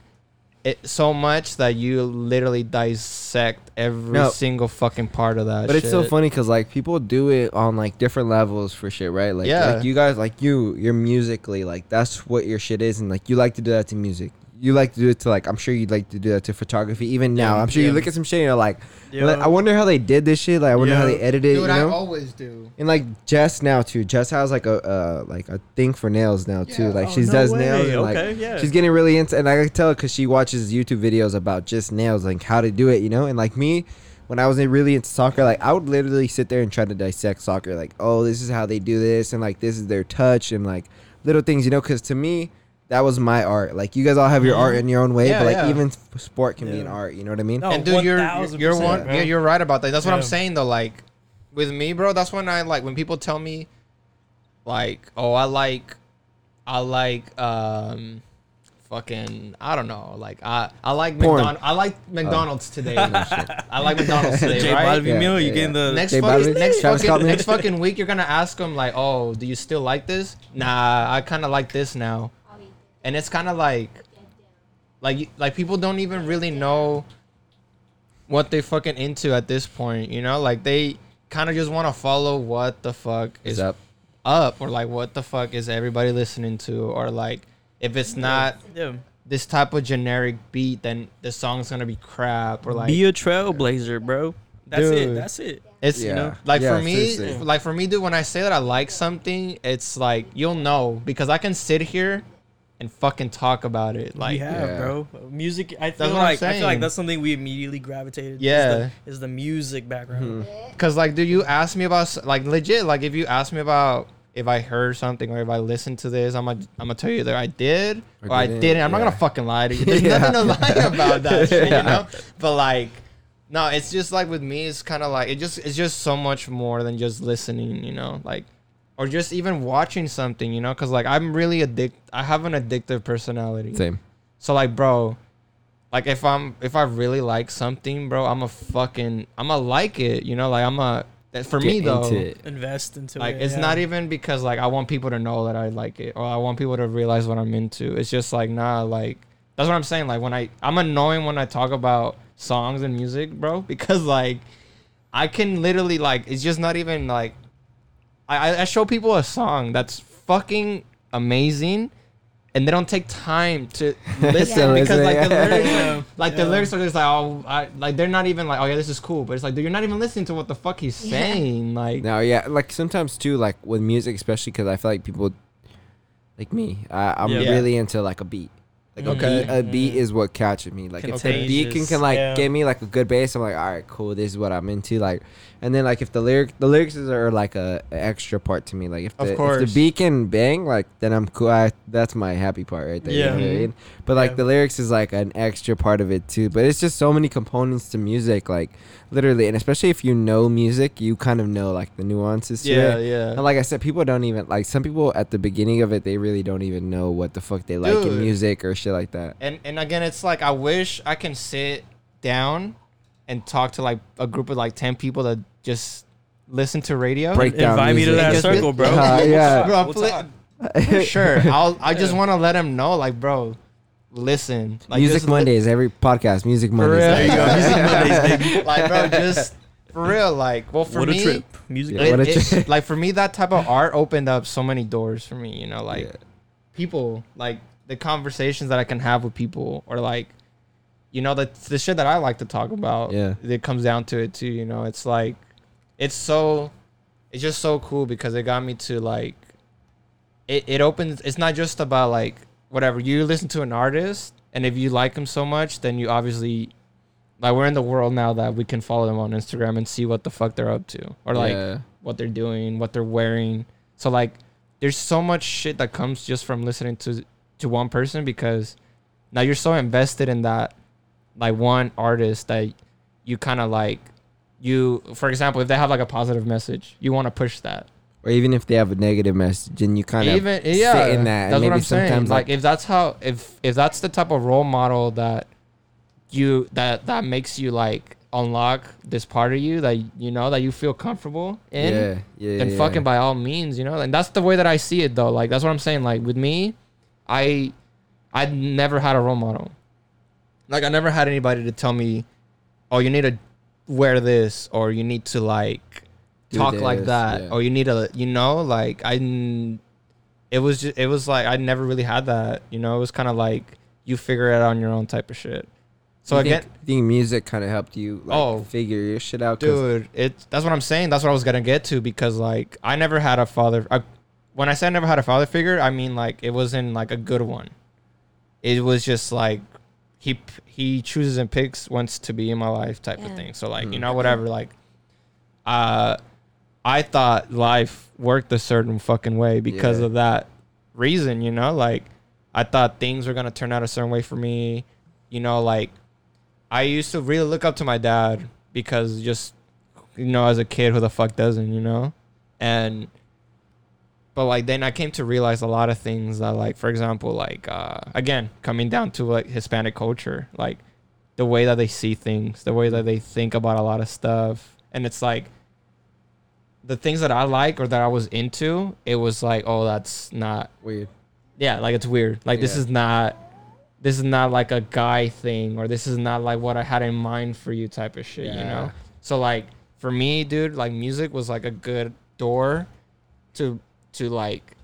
it so much that you literally dissect every No. single fucking part of that But it's so funny because like people do it on like different levels for shit, right? Like, Yeah. like you guys, like you, you're musically like that's what your shit is, and like you like to do that to music. You like to do it to like I'm sure you'd like to do that to photography. Even now, Yeah, I'm sure you look at some shit and you're like, Yeah. I wonder how they did this shit. Like I wonder how they edited. it, dude you i always do and like Jess now too. Jess has like a uh like a thing for nails now too. Like Oh, she no does way. nails and Okay, like yeah. she's getting really into. And I can tell because she watches YouTube videos about just nails, like how to do it, you know. And like me, when I was in- really into soccer, like I would literally sit there and try to dissect soccer. Like, oh, this is how they do this, and like this is their touch, and like little things, you know. Because to me, that was my art. Like you guys all have your art in your own way, Yeah, but like yeah. even sport can be an Yeah. art. You know what I mean? No, and dude, you're 1000%, you're one. bro. Yeah, you're right about that. That's what I'm Yeah. saying though. Like with me, bro, that's when I like when people tell me, like, oh, I like, I like, um, fucking, I don't know, like I I like Porn. McDonald's. I like McDonald's today. I like McDonald's today, J right? Balvin Yeah, meal, you yeah, getting the Next J fucking, Balvin? next, Travis fucking, Scott next fucking week, you're gonna ask them like, "Oh, do you still like this?" Nah, I kind of like this now, and it's kind of like, like, like people don't even really know what they fucking into at this point. You know, like they kind of just want to follow what the fuck is Is up. up, or like what the fuck is everybody listening to, or like if it's not Yeah. this type of generic beat, then the song's gonna be crap or like Be a trailblazer, bro. That's it. That's it. It's Yeah. you know like Yeah, for me, seriously. like for me, dude. When I say that I like something, it's like you'll know because I can sit here and fucking talk about it. Like, Like we have, Yeah. bro. Music. I feel what I'm like I feel like that's something we immediately gravitated. Yeah. Is the, is the music background. Mm-hmm. Cause like, dude, you ask me about like legit, like if you ask me about if I heard something or if I listened to this, I'm gonna I'm gonna tell you that I did or, Or I didn't, didn't. I'm not gonna fucking lie to you. There's Yeah. nothing to lie about that shit, you know. But like, no, it's just like with me, it's kind of like it just it's just so much more than just listening, you know, like. Or just even watching something, you know, because like I'm really addict. I have an addictive personality. Same. So like, bro, like if I'm if I really like something, bro, I'm a fucking I'm a like it, you know, like I'm a that- eh, for me Get though. into it. Invest into Like it. it's yeah. not even because like I want people to know that I like it or I want people to realize what I'm into. It's just like nah, like that's what I'm saying. Like when I I'm annoying when I talk about songs and music, bro, because like I can literally like it's just not even like I I- I show people a song that's fucking amazing. And they don't take time to listen To because like the yeah. lyrics, Yeah. like the lyrics are just like oh, I, like they're not even like oh yeah this is cool, but it's like dude you're not even listening to what the fuck he's Yeah. saying. Like Now, yeah, like sometimes too, like with music, especially because I feel like people, like me, I, I'm Yeah. really into like a beat. Like Okay. a beat, a beat Mhm. is what catches me. Like if the beat can, can like yeah. give me like a good bass, I'm like, all right, cool. This is what I'm into. Like, and then like if the lyric, the lyrics are like a, a extra part to me. Like if the, Of if the beat can bang, like then I'm cool. I, that's my happy part right there. you Yeah. know what I mean? But like Yeah. the lyrics is like an extra part of it too. But it's just so many components to music, like literally, and especially if you know music, you kind of know like the nuances to yeah, it. yeah. And like I said, people don't even like some people at the beginning of it, they really don't even know what the fuck they like in music or shit like that. and and again it's like i wish i can sit down and talk to like a group of like 10 people that just listen to radio Break down Invite me to music. that Just- circle, bro. Uh, yeah. Bro, We'll pla- sure i'll i just want to let them know like bro listen like music just li- Mondays, every podcast, music for Mondays. real. There you go. Music Mondays, baby. like bro just for real like well for what me a trip. Music. Yeah, it- what a it- trip. like for me that type of art opened up so many doors for me you know like Yeah. people like the conversations that i can have with people or like you know the, the shit that i like to talk about Yeah. it comes down to it too you know it's like it's so it's just so cool because it got me to like it, it opens it's not just about like whatever you listen to an artist and if you like them so much then you obviously like we're in the world now that we can follow them on instagram and see what the fuck they're up to or like Yeah. what they're doing, what they're wearing. So like there's so much shit that comes just from listening to to one person because now you're so invested in that like one artist that you kind of like you for example if they have like a positive message you want to push that or even if they have a negative message and you kind of even yeah sit in that. that's and maybe what i'm saying sometimes like, if that's how if if that's the type of role model that you that that makes you like unlock this part of you that you know that you feel comfortable in yeah, yeah, then yeah. fucking by all means, you know. And that's the way that I see it, though. Like that's what I'm saying. Like with me, I, I never had a role model. Like I never had anybody to tell me, oh, you need to wear this, or you need to like Do talk like that, yeah. or you need to, you know, like I It was just, it was like I never really had that, you know. It was kind of like you figure it out on your own type of shit. So you again, think, think music kind of helped you like, Oh. figure your shit out, dude it that's what i'm saying that's what i was gonna get to because like i never had a father I, when i say i never had a father figure i mean like it wasn't like a good one it was just like he he chooses and picks wants to be in my life type of thing. So like you Mhm. know whatever like uh i thought life worked a certain fucking way because Yeah. of that reason you know? Like i thought things were gonna turn out a certain way for me you know? Like I used to really look up to my dad because just you know as a kid who the fuck doesn't you know? And but like then I came to realize a lot of things that like for example like uh again coming down to like Hispanic culture like the way that they see things the way that they think about a lot of stuff and it's like the things that I like or that I was into it was like oh that's not weird. yeah, like it's weird. Like this is not this is not like a guy thing or this is not like what I had in mind for you type of shit, yeah. you know? So like for me, dude, like music was like a good door to to like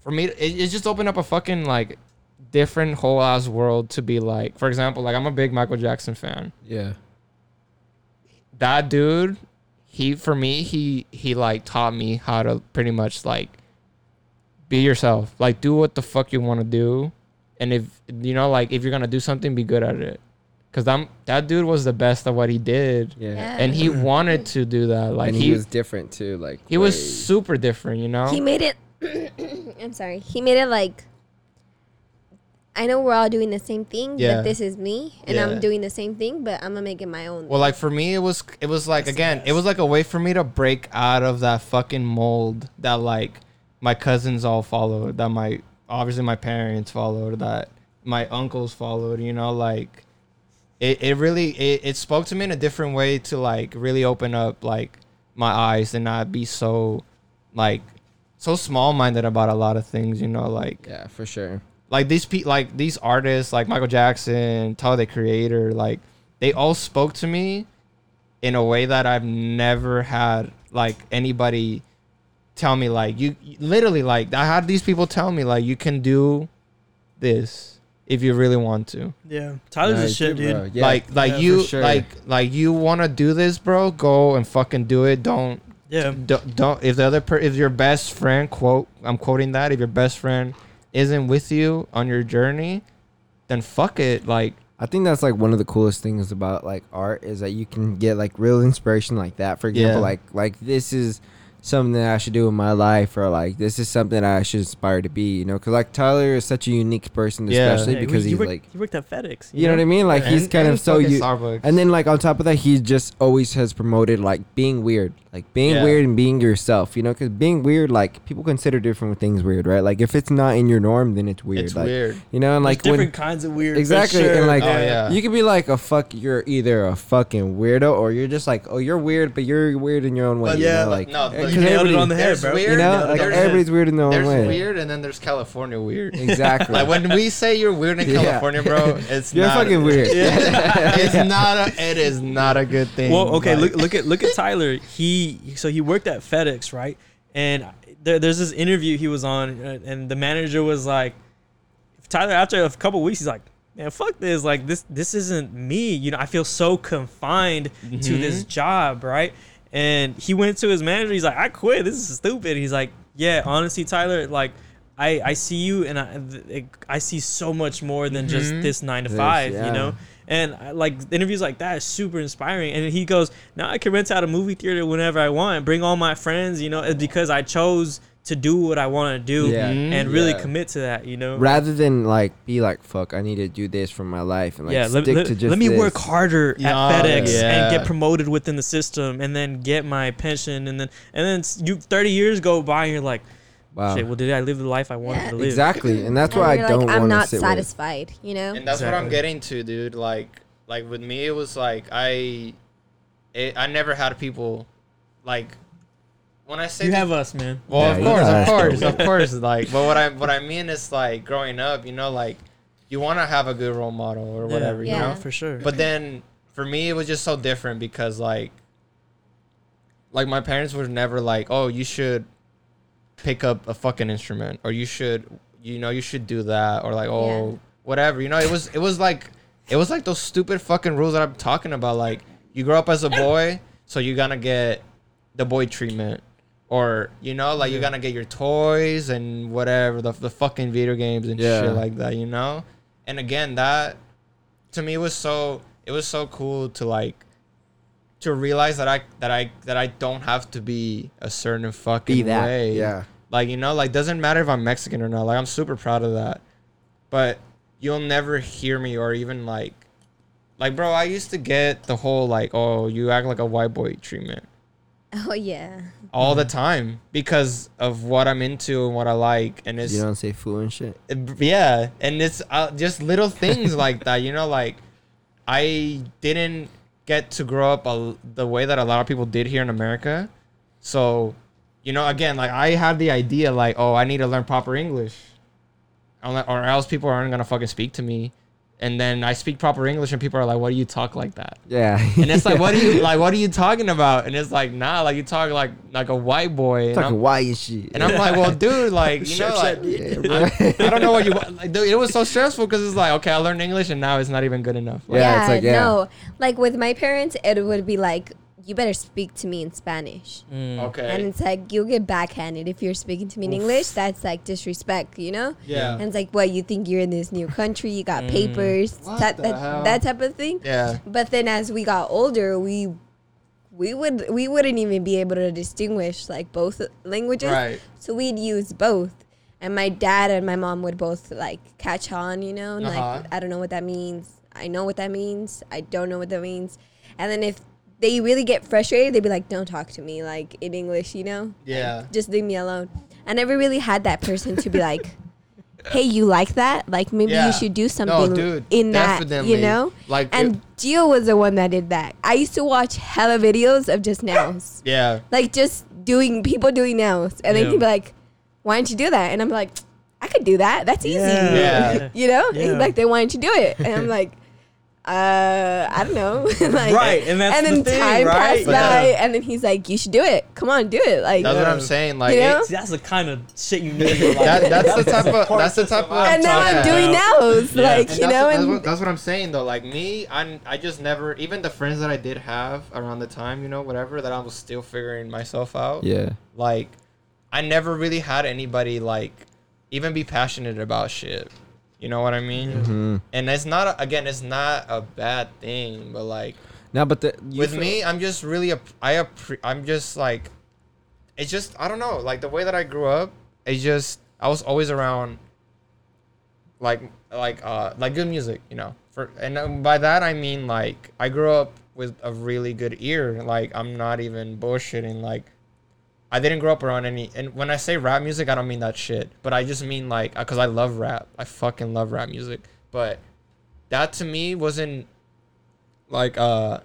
for me it, it just opened up a fucking like different whole ass world to be like. For example, like I'm a big Michael Jackson fan. Yeah. That dude, he for me, he he like taught me how to pretty much like be yourself. Like do what the fuck you want to do, and if you know, like if you're gonna do something, be good at it. Cause I'm that dude was the best at what he did, Yeah. Yeah. and he wanted to do that. Like and he he, was different too. Like he was super different, you know. He made it. I'm sorry. He made it like. I know we're all doing the same thing, Yeah. but this is me, and Yeah. I'm doing the same thing, but I'm gonna make it my own. Well, like for me, it was it was like That's again, it was like a way for me to break out of that fucking mold that like my cousins all followed, that my obviously my parents followed, that my uncles followed. You know, like it it really it, it spoke to me in a different way to like really open up like my eyes and not be so like so small minded about a lot of things. You know, like Yeah, for sure. like these pe- like these artists like Michael Jackson, Tyler the Creator, like they all spoke to me in a way that I've never had like anybody tell me like you you- literally like I had these people tell me like you can do this if you really want to. Yeah, Tyler's Nah, the he's shit, dude. bro. Yeah, like like yeah, you sure. like like you want to do this, bro, go and fucking do it. Don't Yeah, don't, don't if the other per, if your best friend quote I'm quoting that if your best friend isn't with you on your journey, then fuck it. Like I think that's like one of the coolest things about like art is that you can get like real inspiration like that. For example, Yeah. like like this is something that I should do in my life, or like this is something I should aspire to be. You know, because like Tyler is such a unique person, Yeah. especially Yeah, because he, he's worked, like, he worked at FedEx. you know what I mean? Like he's and- kind and of so you. Starbucks. And then like on top of that, he just always has promoted like being weird, like being Yeah. weird and being yourself. You know, because being weird, like people consider different things weird, right? Like if it's not in your norm, then it's weird. it's like weird. you know, and Like like when different kinds of weird. for Exactly, and, like, Oh, yeah. you could be like a fuck. You're either a fucking weirdo or you're just like, oh, you're weird, but you're weird in your own way. But you yeah, know? like no, but 'cause you nailed it on the head, There's bro. weird, You know, like there's- everybody's weird in their own There's way. weird and then there's California weird. Exactly. like when we say you're weird in Yeah. California, bro, it's you're not, fucking weird. it's not a, it is not a good thing. Well, okay, Like, look look at look at Tyler. He so he worked at FedEx, right? And there, there's this interview he was on, uh, and the manager was like, Tyler. After a couple weeks, he's like, "Man, fuck this! Like this this isn't me. You know, I feel so confined to this job, right?" And he went to his manager. He's like, "I quit. This is stupid." He's like, "Yeah, honestly, Tyler, like." I, I see you and I, I see so much more than just Mhm. this nine to This, five, yeah. you know? And I, like interviews like that is super inspiring. And he goes, now I can rent out a movie theater whenever I want, bring all my friends. You know, it's because I chose to do what I want to do Yeah. and mm-hmm. really Yeah. commit to that. You know, Rather than like be like, fuck, I need to do this for my life and like yeah. Stick let- to just let me this. work harder Yeah, at FedEx yeah. and get promoted within the system, and then get my pension, and then and then you thirty years go by, and you're like, Wow. shit. Well, did I live the life I wanted Yeah. to live? Exactly, and that's And why I don't like, I'm not sit satisfied. You know. and that's what I'm getting to, dude. Like, like with me, it was like I, it, I never had people, like, when I say You this- have us, man. Well, Yeah, of course, of course, of course. Like, but what I what I mean is like growing up, you know, like you want to have a good role model or whatever, you Yeah. know. for sure. But then for me, it was just so different because like, like my parents were never like, oh, you should pick up a fucking instrument or you should, you know, you should do that or like, oh, Yeah. whatever. You know, it was it was like it was like those stupid fucking rules that I'm talking about. Like, you grow up as a boy, so you're gonna get the boy treatment. Or you know, like you're gonna get your toys and whatever the, the fucking video games and Yeah. shit like that, you know. And again, that to me was so it was so cool to like to realize that I that I that I don't have to be a certain fucking Be that, way. yeah. Like you know, like doesn't matter if I'm Mexican or not. Like I'm super proud of that. But you'll never hear me or even like like bro, I used to get the whole like, oh, you act like a white boy treatment Oh yeah. All the time because of what I'm into and what I like and it's You don't say fool and shit. it- yeah and it's uh, just little things like that you know like i didn't get to grow up a, the way that a lot of people did here in america. So you know again like i had the idea like oh i need to learn proper english. Or else people aren't gonna fucking speak to me and then I speak proper English, and people are like, "Why do you talk like that?" Yeah. And it's like, "What are you like? What are you talking about?" And it's like, "Nah, like you talk like like a white boy." And talking I'm, white and shit. and I'm like, "Well, dude, like you know, like yeah, bro. I don't know what you. Like, dude, it was so stressful because it's like, okay, I learned English, and now it's not even good enough. Like, Yeah, it's like, yeah. no. Like with my parents, it would be like, you better speak to me in Spanish. Mm. Okay. And it's like, you'll get backhanded if you're speaking to me in English. That's like disrespect, you know? yeah. And it's like, what, you think you're in this new country? You got Mm. papers, What that, the that, hell? that type of thing. yeah. But then as we got older, we we would we wouldn't even be able to distinguish like both languages. Right. So we'd use both. And my dad and my mom would both like catch on, you know, and Uh-huh. like I don't know what that means. I know what that means. I don't know what that means. And then if they really get frustrated, they'd be like, "Don't talk to me like in English," you know? Yeah. Just leave me alone. I never really had that person to be like, "Hey, you like that? Like maybe Yeah. you should do something dude, in that." You know? Like, And it- Gio was the one that did that. I used to watch hella videos of just nails, yeah. like just doing people doing nails, and then Yeah. he'd be like, "Why didn't you do that?" And I'm like, "I could do that. That's easy." Yeah. you know? Yeah. Like they wanted to do it, and I'm like. Uh, I don't know. like, Right, and that's and the then thing, time right? passed But by, yeah. and then he's like, "You should do it. Come on, do it." Like, That's what I'm saying. Like, You know? it- See, that's the kind of shit you need. in your. That- that's the type of- that's the type of- I'm and now I'm doing about. nails, Yeah. like And you that's, know, what, that's, and what, that's what I'm saying though. Like me, I I just never even the friends that I did have around the time, you know, whatever that I was still figuring myself out. yeah. Like I never really had anybody like even be passionate about shit. You know what I mean? hmm And it's not a, again, it's not a bad thing, but like now, but the with feel- me, I'm just really a I appre- I'm just like it's just I don't know, like the way that I grew up, it's just I was always around like like uh like good music, you know. For and um, by that I mean like I grew up with a really good ear. Like I'm not even bullshitting like I didn't grow up around any and when I say rap music, I don't mean that shit, but I just mean like uh, cuz I love rap. I fucking love rap music. But that to me wasn't like uh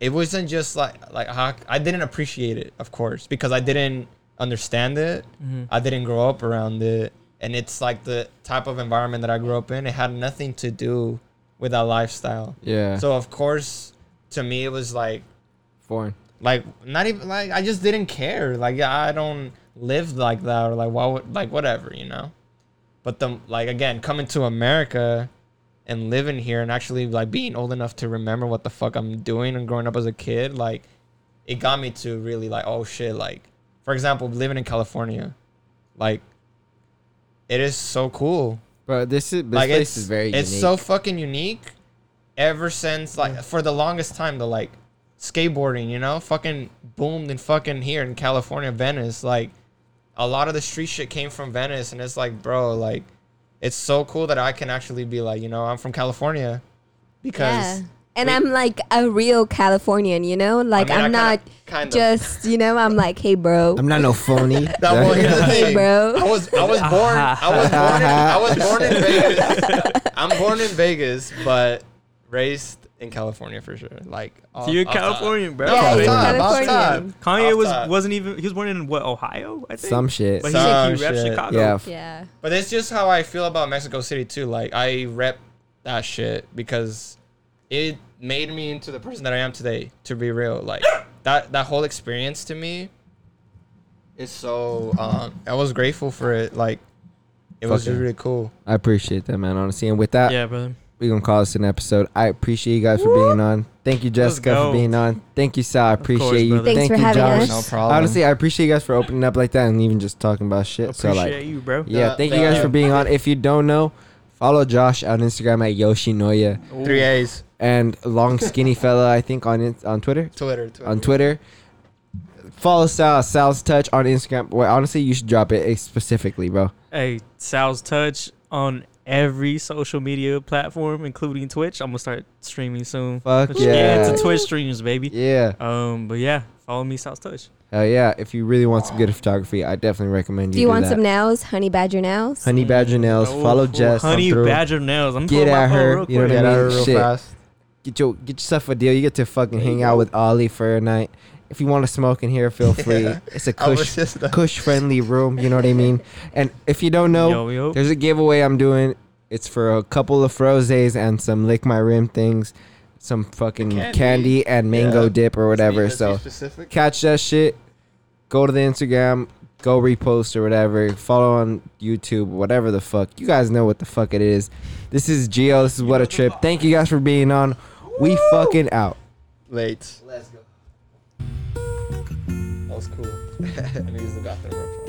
it wasn't just like like I didn't appreciate it, of course, because I didn't understand it. Mhm. I didn't grow up around it, and it's like the type of environment that I grew up in. It had nothing to do with that lifestyle. Yeah. So of course, to me, it was like foreign. Like not even like I just didn't care. Like I don't live like that or like why would like whatever you know. But the like again coming to America and living here and actually like being old enough to remember what the fuck I'm doing and growing up as a kid like it got me to really like oh shit like for example living in California like it is so cool But this is this like place is very it's unique. so fucking unique ever since like for the longest time the like skateboarding you know fucking boomed in fucking here in california venice like a lot of the street shit came from venice and it's like bro like it's so cool that i can actually be like you know i'm from california because yeah. And we- I'm like a real Californian, you know? Like mean, I I'm kinda- not kind of. just, you know, I'm like, hey, bro. I'm not no phony. that well, here's the Hey, thing. bro. I was I was born I was born in, I was born in Vegas. I'm born in Vegas, but raised in California for sure. Like off- So you're off. Californian, bro. No, Yeah, off he's off Californian. top. Kanye Off was top. wasn't even he was born in what Ohio I think Some shit. but he, Some he repped shit. Chicago yeah. f- yeah. But it's just how I feel about Mexico City too. Like I rep that shit because it made me into the person that I am today. To be real, like that that whole experience to me is so. Um, I was grateful for it. Like it was Fuck just yeah. really cool. I appreciate that, man. Honestly, and with that, yeah brother we're gonna call this an episode. I appreciate you guys for being on. Thank you, Jessica, go. for being on. Thank you, Sal. I appreciate course, you. brother. Thanks Thank for you, having Josh. us. No problem. Honestly, I appreciate you guys for opening up like that and even just talking about shit. So appreciate like, you bro yeah, Yeah, thank you thank guys you. for being on. If you don't know, follow Josh on Instagram at Yoshinoya Ooh. Three A's. and Long Skinny Fella. I think on it, on Twitter. Twitter. Twitter. On Twitter. Follow Sal, Sal's Touch on Instagram. Well, honestly, you should drop it eh, specifically, bro. Hey, Sal's Touch on every social media platform, including Twitch. I'm gonna start streaming soon. Fuck Let's get into Twitch streams, baby. Yeah. Um, but yeah, follow me, Sal's Touch. Hell yeah. If you really want some good photography, I definitely recommend you Do you want that. some nails? Honey Badger nails? Honey Badger Nails. Oh, Follow oh, Jess. come Honey through. Badger Nails. I'm Get pulling my at her, real you know quick. what I Get mean? out real Shit. fast. Get your get yourself a deal. You get to fucking hang out with Ollie for a night. If you want to smoke in here, feel free. Yeah. It's a was cush uh, cush friendly room. You know what I mean? And if you don't know, Yo, yo. there's a giveaway I'm doing. It's for a couple of frozes and some lick my rim things, some fucking candy. candy. and mango Yeah. dip or whatever. So catch that shit. Go to the Instagram. Go repost or whatever. Follow on YouTube, whatever the fuck. You guys know what the fuck it is. This is Geo. This is what a trip. Thank you guys for being on. We fucking out. Late. That was cool. Let me use the bathroom real quick.